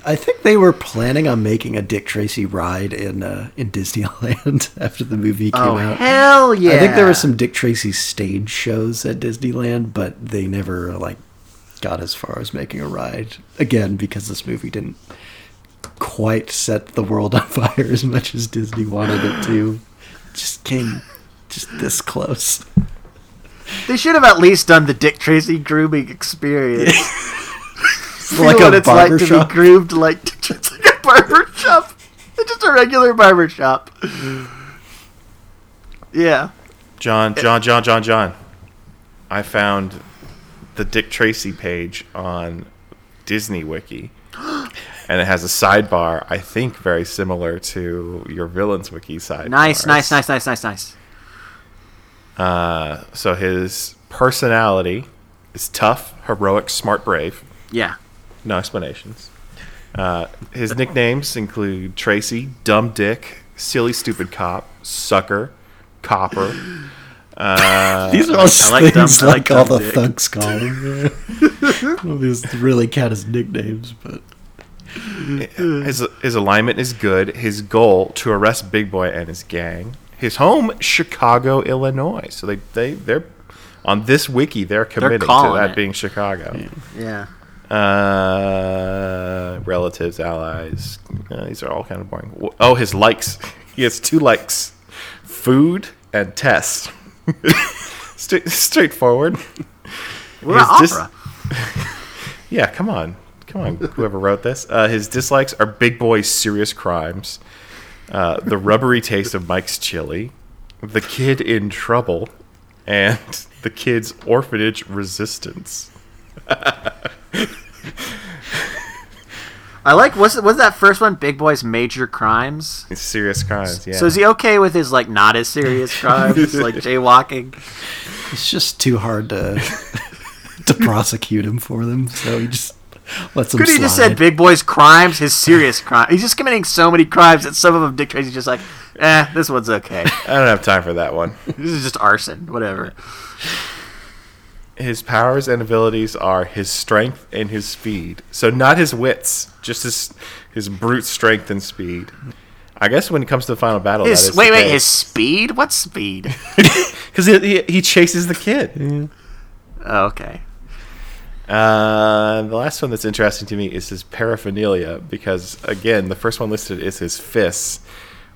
I think they were planning on making a Dick Tracy ride in uh, in Disneyland after the movie came oh out. hell yeah! I think there were some Dick Tracy stage shows at Disneyland, but they never like got as far as making a ride. Again, because this movie didn't quite set the world on fire as much as Disney wanted it to. just came just this close. They should have at least done the Dick Tracy grooming experience. Feel like what it's like to shop. be groomed like just like a barber shop. It's just a regular barber shop. Yeah. John, John, John, John, John. I found the Dick Tracy page on Disney Wiki. And it has a sidebar, I think very similar to your Villains Wiki sidebar. Nice, nice, nice, nice, nice, nice. Uh, so his personality is tough, heroic, smart, brave. Yeah. No explanations. Uh, his nicknames include Tracy, Dumb Dick, Silly Stupid Cop, Sucker, Copper. These are all I like things dumb- like, like all the dick. thugs call him. Well, These really count as nicknames, but His his alignment is good. His goal to arrest Big Boy and his gang. His home Chicago, Illinois. So they they they're on this wiki they're committed to that it. being Chicago. Yeah. Uh, relatives, allies. Uh, these are all kind of boring. Oh, his likes. He has two likes: food and Tess. Straight, straightforward. What His about dis- opera? Yeah, come on, come on. Whoever wrote this, uh, his dislikes are Big Boy's serious crimes, uh, the rubbery taste of Mike's chili, the kid in trouble, and the kid's orphanage resistance. I like what's what's that first one? Big Boy's major crimes. His serious crimes. Yeah. So is he okay with his like not as serious crimes, like jaywalking? it's just too hard to to prosecute him for them. So he just lets them Could he just said Big Boy's crimes, his serious crime? He's just committing so many crimes that some of them Dick Tracy's just like, eh, this one's okay. I don't have time for that one. this is just arson, whatever. His powers and abilities are his strength and his speed. So not his wits, just his his brute strength and speed. I guess when it comes to the final battle, His is wait, wait, his speed? What speed? because he, he, he chases the kid. oh, okay. Uh, the last one that's interesting to me is his paraphernalia because again, the first one listed is his fists,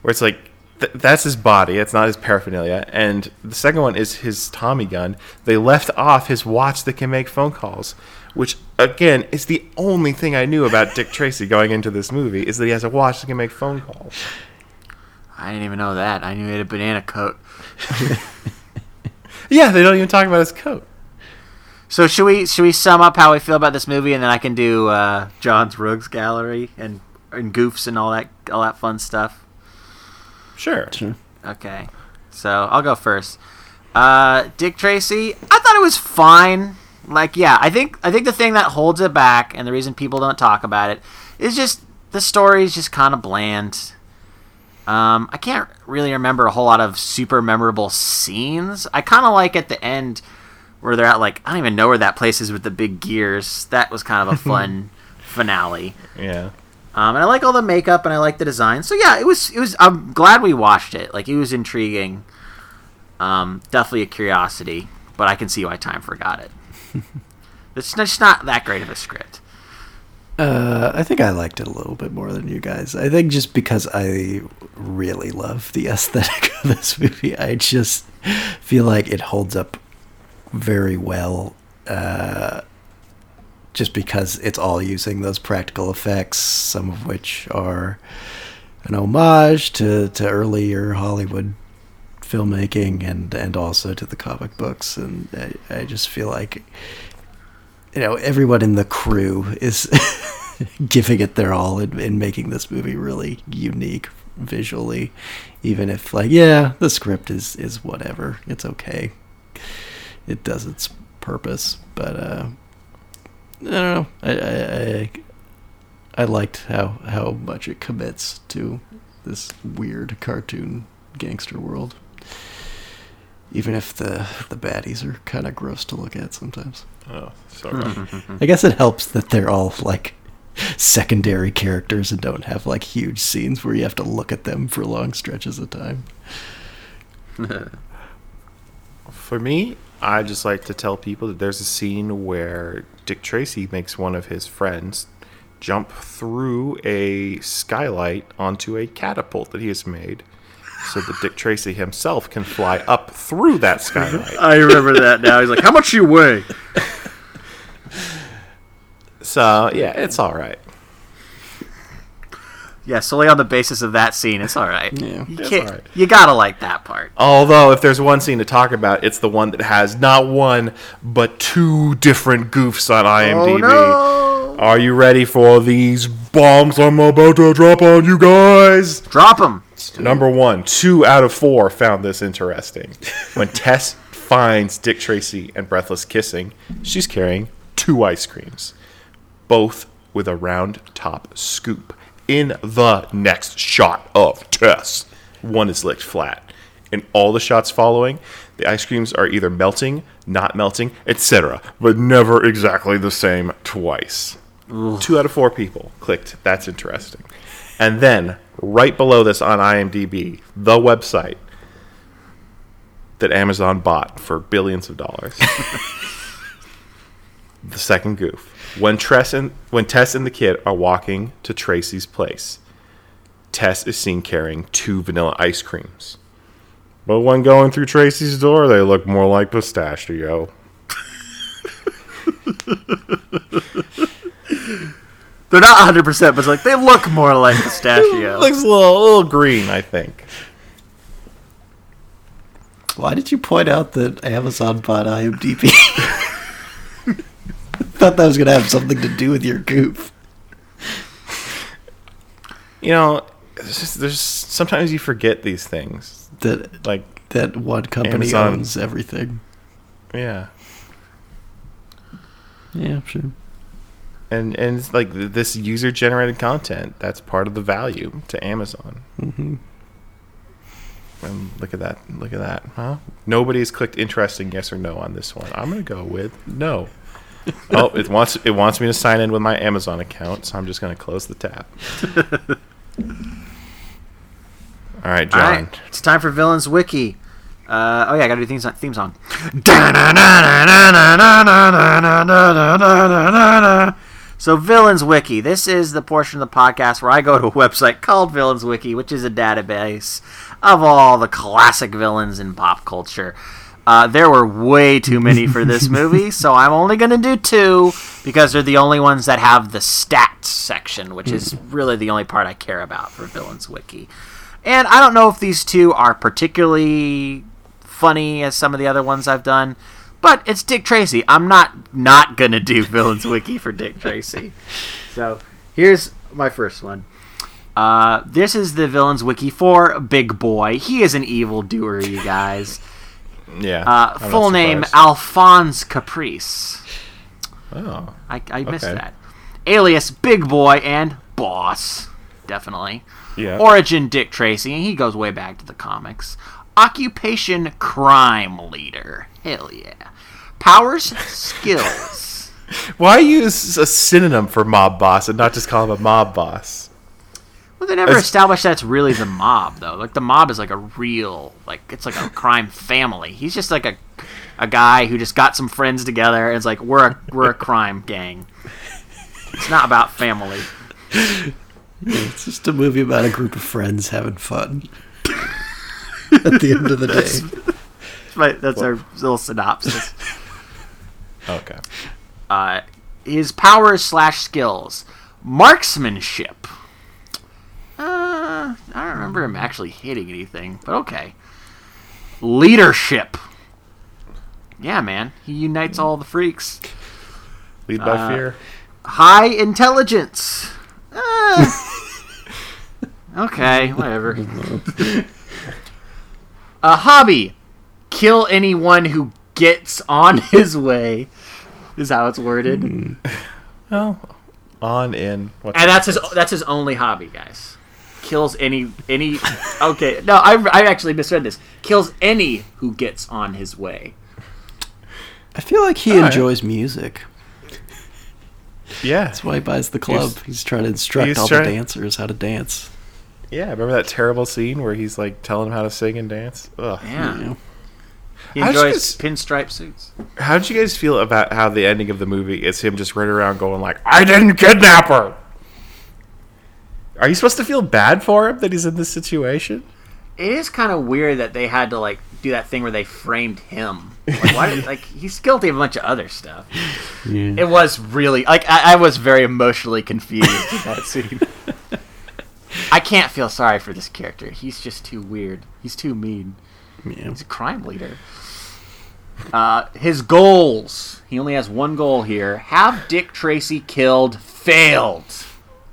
where it's like th- that's his body, it's not his paraphernalia, and the second one is his Tommy gun. They left off his watch that can make phone calls, which again is the only thing I knew about Dick Tracy going into this movie is that he has a watch that can make phone calls. I didn't even know that. I knew he had a banana coat. Yeah, they don't even talk about his coat. So should we should we sum up how we feel about this movie, and then I can do uh, John's Rogues gallery and and goofs and all that all that fun stuff. Sure. Sure. Okay, so I'll go first. Uh, Dick Tracy, I thought it was fine. Like, yeah, I think I think the thing that holds it back, and the reason people don't talk about it, is just the story is just kind of bland. Um, I can't really remember a whole lot of super memorable scenes. I kind of like at the end where they're at like I don't even know where that place is with the big gears. That was kind of a fun finale. Yeah. Um, and I like all the makeup and I like the design. So yeah, it was it was. I'm glad we watched it. Like it was intriguing. Um, definitely a curiosity, but I can see why time forgot it. it's just not that great of a script. Uh, I think I liked it a little bit more than you guys. I think just because I really love the aesthetic of this movie, I just feel like it holds up very well. Uh, just because it's all using those practical effects, some of which are an homage to, to earlier Hollywood filmmaking and, and also to the comic books. And I, I just feel like you know, everyone in the crew is giving it their all in, in making this movie really unique visually. Even if, like, yeah, the script is is whatever, it's okay. It does its purpose, but uh, I don't know. I I, I I liked how how much it commits to this weird cartoon gangster world. Even if the the baddies are kind of gross to look at sometimes. Oh, so rough. I guess it helps that they're all like secondary characters and don't have like huge scenes where you have to look at them for long stretches of time. For me, I just like to tell people that there's a scene where Dick Tracy makes one of his friends jump through a skylight onto a catapult that he has made so that Dick Tracy himself can fly up through that skylight. I remember that now. He's like, "How much you weigh?" So yeah, it's all right. Yeah, solely on the basis of that scene, it's all right. Yeah. you, It's can't- all right. you gotta like that part. Although, if there's one scene to talk about, it's the one that has not one but two different goofs on IMDb. Oh, Are you ready for these bombs I'm about to drop on you guys? Drop them. Number one, two out of four found this interesting. When Tess finds Dick Tracy and Breathless kissing, she's carrying two ice creams, both with a round top scoop. In the next shot of Tess, one is licked flat. In all the shots following, the ice creams are either melting, not melting, etc., but never exactly the same twice. Two out of four people clicked. That's interesting. And then, right below this on IMDb, the website that Amazon bought for billions of dollars. the second goof. When, Tress and, when Tess and the kid are walking to Tracy's place, Tess is seen carrying two vanilla ice creams. But when going through Tracy's door, they look more like pistachio. They're not 100, percent but it's like they look more like pistachio. Looks a little, a little green, I think. Why did you point out that Amazon bought IMDb? thought that was going to have something to do with your goof. You know, just, there's sometimes you forget these things. That Like, that one company Amazon- owns everything. yeah. Yeah, sure. and and it's like this user generated content that's part of the value to Amazon. Mm-hmm. And look at that! Look at that! Huh? Nobody's clicked interesting yes or no on this one. I'm gonna go with no. oh, it wants it wants me to sign in with my Amazon account, so I'm just gonna close the tab. All right, John. right, it's time for Villains Wiki. Uh, oh yeah, I gotta do theme song. Theme song. So Villains Wiki. This is the portion of the podcast where I go to a website called Villains Wiki, which is a database of all the classic villains in pop culture. Uh, there were way too many for this movie, so I'm only going to do two because they're the only ones that have the stats section, which is really the only part I care about for Villains Wiki. And I don't know if these two are particularly funny as some of the other ones I've done, but it's Dick Tracy. I'm not not gonna do Villains Wiki for Dick Tracy. So here's my first one. Uh, this is the Villains Wiki for Big Boy. He is an evil doer, you guys. Yeah. Uh, full name. Alphonse Caprice. Oh, I, I missed Okay. that. Alias Big Boy and Boss. Definitely. yeah. Origin Dick Tracy, and he goes way back to the comics. Occupation crime leader. Hell yeah. Powers, skills. Why use a synonym for mob boss and not just call him a mob boss? Well, they never It's- established that's really the mob, though. Like the mob is like a real, like it's like a crime family. He's just like a, a guy who just got some friends together and it's like we're a we're a crime gang. It's not about family. It's just a movie about a group of friends having fun. At the end of the day. But that's our little synopsis. Okay. uh, his powers slash skills marksmanship uh, i don't remember him actually hitting anything but okay. Leadership. Yeah man. He unites all the freaks. Lead by Uh, fear. high intelligence. Uh, okay whatever. A hobby. Kill anyone who gets on his way. Is how it's worded. Well, on in. What's And that's his that's his only hobby, guys. Kills any any Okay, no, I I actually misread this. Kills any who gets on his way. I feel like he Alright. enjoys music. yeah. That's why he buys the club. He's, trying to instruct all trying- the dancers how to dance. Yeah, remember that terrible scene where he's like telling him how to sing and dance? Ugh. Yeah. You know? He enjoys guys- pinstripe suits. How did you guys feel about how the ending of the movie is him just running around going like, "I didn't kidnap her"? Are you supposed to feel bad for him that he's in this situation? it is kind of weird that they had to like do that thing where they framed him. Like, why did, like he's guilty of a bunch of other stuff. It was really like I, I was very emotionally confused in that scene. I can't feel sorry for this character. He's just too weird. He's too mean. Yeah. He's a crime leader. Uh, his goals. He only has one goal here. Have Dick Tracy killed. Failed.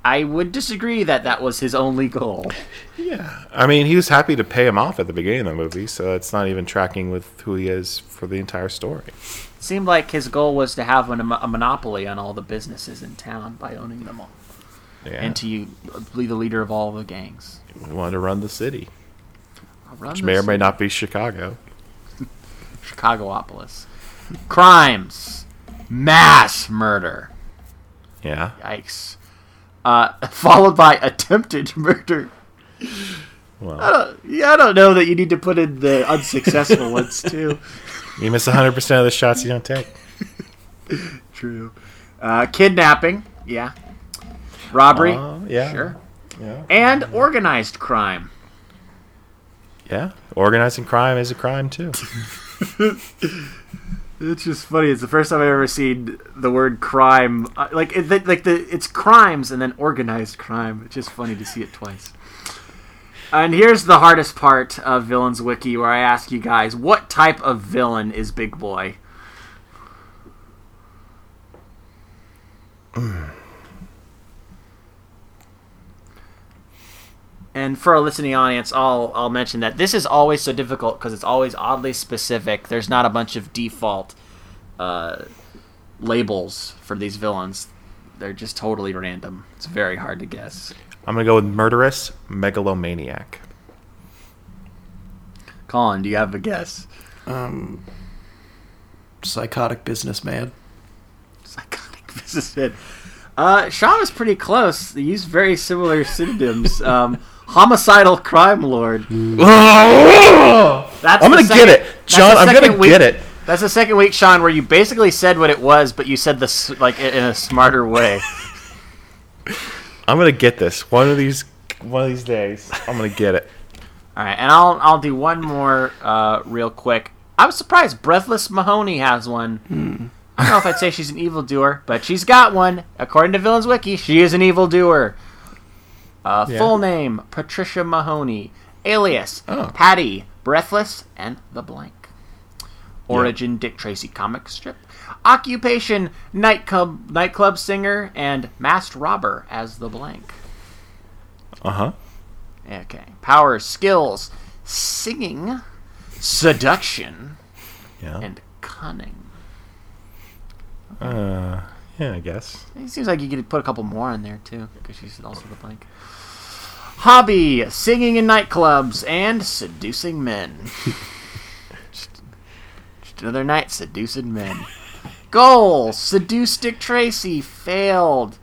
I would disagree that that was his only goal. Yeah. I mean, he was happy to pay him off at the beginning of the movie, so it's not even tracking with who he is for the entire story. seemed like his goal was to have an, a monopoly on all the businesses in town by owning them all, Yeah. and to be the leader of all the gangs. We wanted to run the city, Run which may or may not be Chicago. Chicagopolis. Crimes, mass murder. Yeah. Yikes. Uh, followed by attempted murder. Well, Yeah, I don't know that you need to put in the unsuccessful ones too. you miss 100% of the shots you don't take. True. Uh, kidnapping. Yeah. Robbery. Uh, yeah. Sure. Yeah. And organized crime. Yeah. Organizing crime is a crime, too. It's just funny. It's the first time I've ever seen the word crime. Uh, like, it, like the it's crimes and then organized crime. It's just funny to see it twice. And here's the hardest part of Villains Wiki, where I ask you guys, what type of villain is Big Boy? And for our listening audience, I'll I'll mention that this is always so difficult because it's always oddly specific. There's not a bunch of default uh, labels for these villains. They're just totally random. It's very hard to guess. I'm going to go with murderous megalomaniac. Colin, do you have a guess? Um, psychotic businessman. Psychotic businessman. Uh, Sean was pretty close. They used very similar synonyms. Um, homicidal crime lord. That's I'm gonna second- get it. that's John, the I'm second gonna week- get it. That's the second week, Sean, where you basically said what it was, but you said this like in a smarter way. I'm going to get this. One of these one of these days, I'm going to get it. All right, and I'll I'll do one more uh, real quick. I was surprised. Breathless Mahoney has one. I don't know if I'd say she's an evildoer, but she's got one. According to Villains Wiki, she is an evildoer. Uh, Yeah. Full name: Patricia Mahoney. Alias: Oh. Patty Breathless and the Blank. Origin: Dick Tracy comic strip. Occupation: nightclub nightclub singer and masked robber as the Blank. Uh-huh. Okay. Powers, skills, singing, seduction, Yeah. and cunning. Uh, yeah, I guess. It seems like you could put a couple more in there too, because she's also the blank. Hobby: singing in nightclubs and seducing men. just, just another night seducing men. Goal: seduce Dick Tracy. Failed.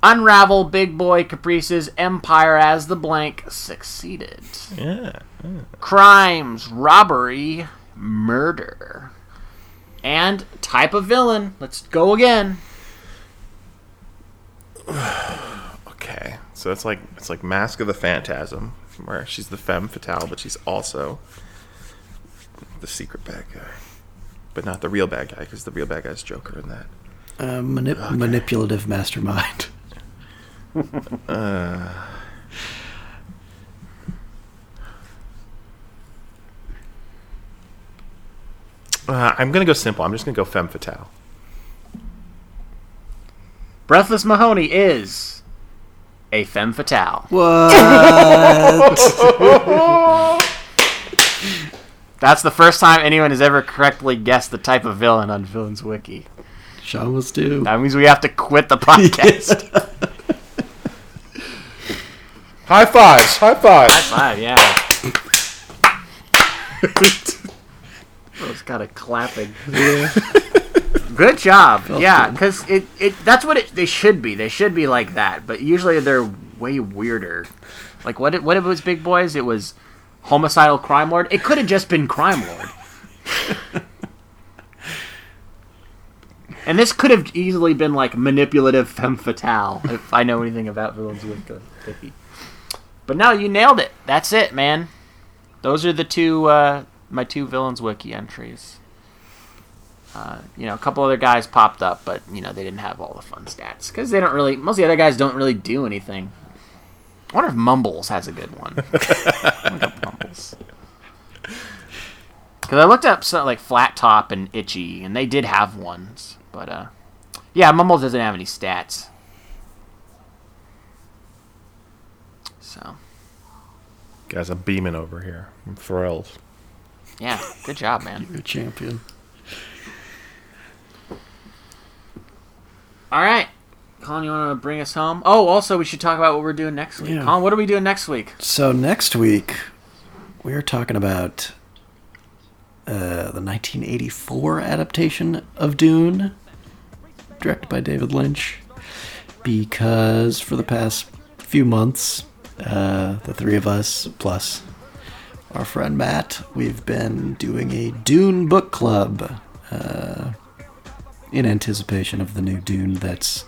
Unravel Big Boy Caprice's empire as the blank. Succeeded. Yeah. crimes, robbery, murder, and type of villain. Let's go again. Okay. So it's like it's like Mask of the Phantasm, where she's the femme fatale, but she's also the secret bad guy. But not the real bad guy, because the real bad guy's Joker in that. Uh, manip- Manipulative mastermind. Uh, I'm gonna go simple. I'm just gonna go femme fatale. Breathless Mahoney is a femme fatale. What? That's the first time anyone has ever correctly guessed the type of villain on Villains Wiki. Sean was due. That means we have to quit the podcast. High fives! High fives! High Five, yeah. oh, it's got a clapping. Good job. yeah, because it, it that's what it, they should be. They should be like that. But usually they're way weirder. Like what? It, what it was Big Boys? It was homicidal crime lord. It could have just been crime lord. and this could have easily been like manipulative femme fatale if I know anything about villains with Wiki. But no, you nailed it. That's it, man. those are the two uh, my two villains wiki entries. Uh, you know, a couple other guys popped up, but you know they didn't have all the fun stats because they don't really. Most of the other guys don't really do anything. I wonder if Mumbles has a good one. Mumbles. Because I looked up so, like Flat Top and Itchy, and they did have ones, but uh, yeah, Mumbles doesn't have any stats. So Guys, I'm beaming over here. I'm thrilled. yeah, good job, man. You're a champion. All right, Colin, you want to bring us home? Oh, also we should talk about what we're doing next week. Yeah. Colin, what are we doing next week? So next week, we are talking about uh, the 1984 adaptation of Dune, directed by David Lynch. Because for the past few months, uh, the three of us plus our friend Matt, we've been doing a Dune book club uh, in anticipation of the new Dune that's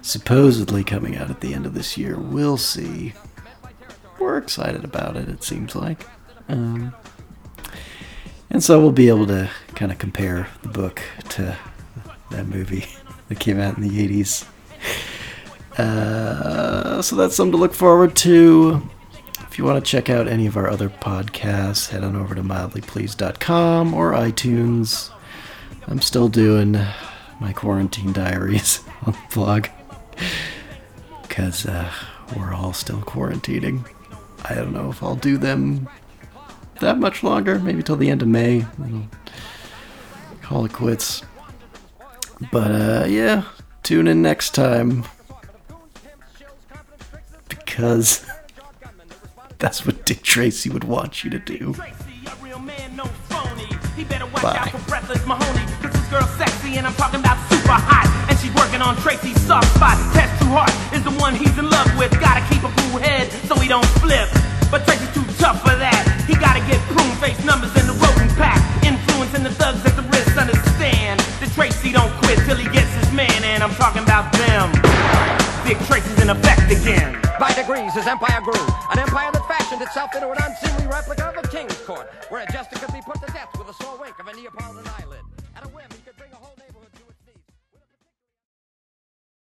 supposedly coming out at the end of this year. We'll see we're excited about it. It seems like, um, and so we'll be able to kind of compare the book to that movie that came out in the '80s. Uh, so that's something to look forward to. If you want to check out any of our other podcasts, head on over to mildlypleased.com or iTunes. I'm still doing my quarantine diaries on the blog because uh, we're all still quarantining. I don't know if I'll do them that much longer, maybe till the end of May. I'll call it quits. But uh, yeah, tune in next time because that's what Dick Tracy would want you to do. Bye. Girl's sexy and I'm talking about super hot. And she's working on Tracy's soft spot. Test too hard is the one he's in love with. Gotta keep a cool head so he don't flip. But Tracy's too tough for that. He gotta get prune face numbers in the rodent pack. Influencing the thugs at the wrist understand. that Tracy don't quit till he gets his man, and I'm talking about them. Dick Tracy's in effect again. By degrees, his empire grew. An empire that fashioned itself into an unseemly replica of a king's court, where a jester could be put to death with a sore wink of a Neapolitan just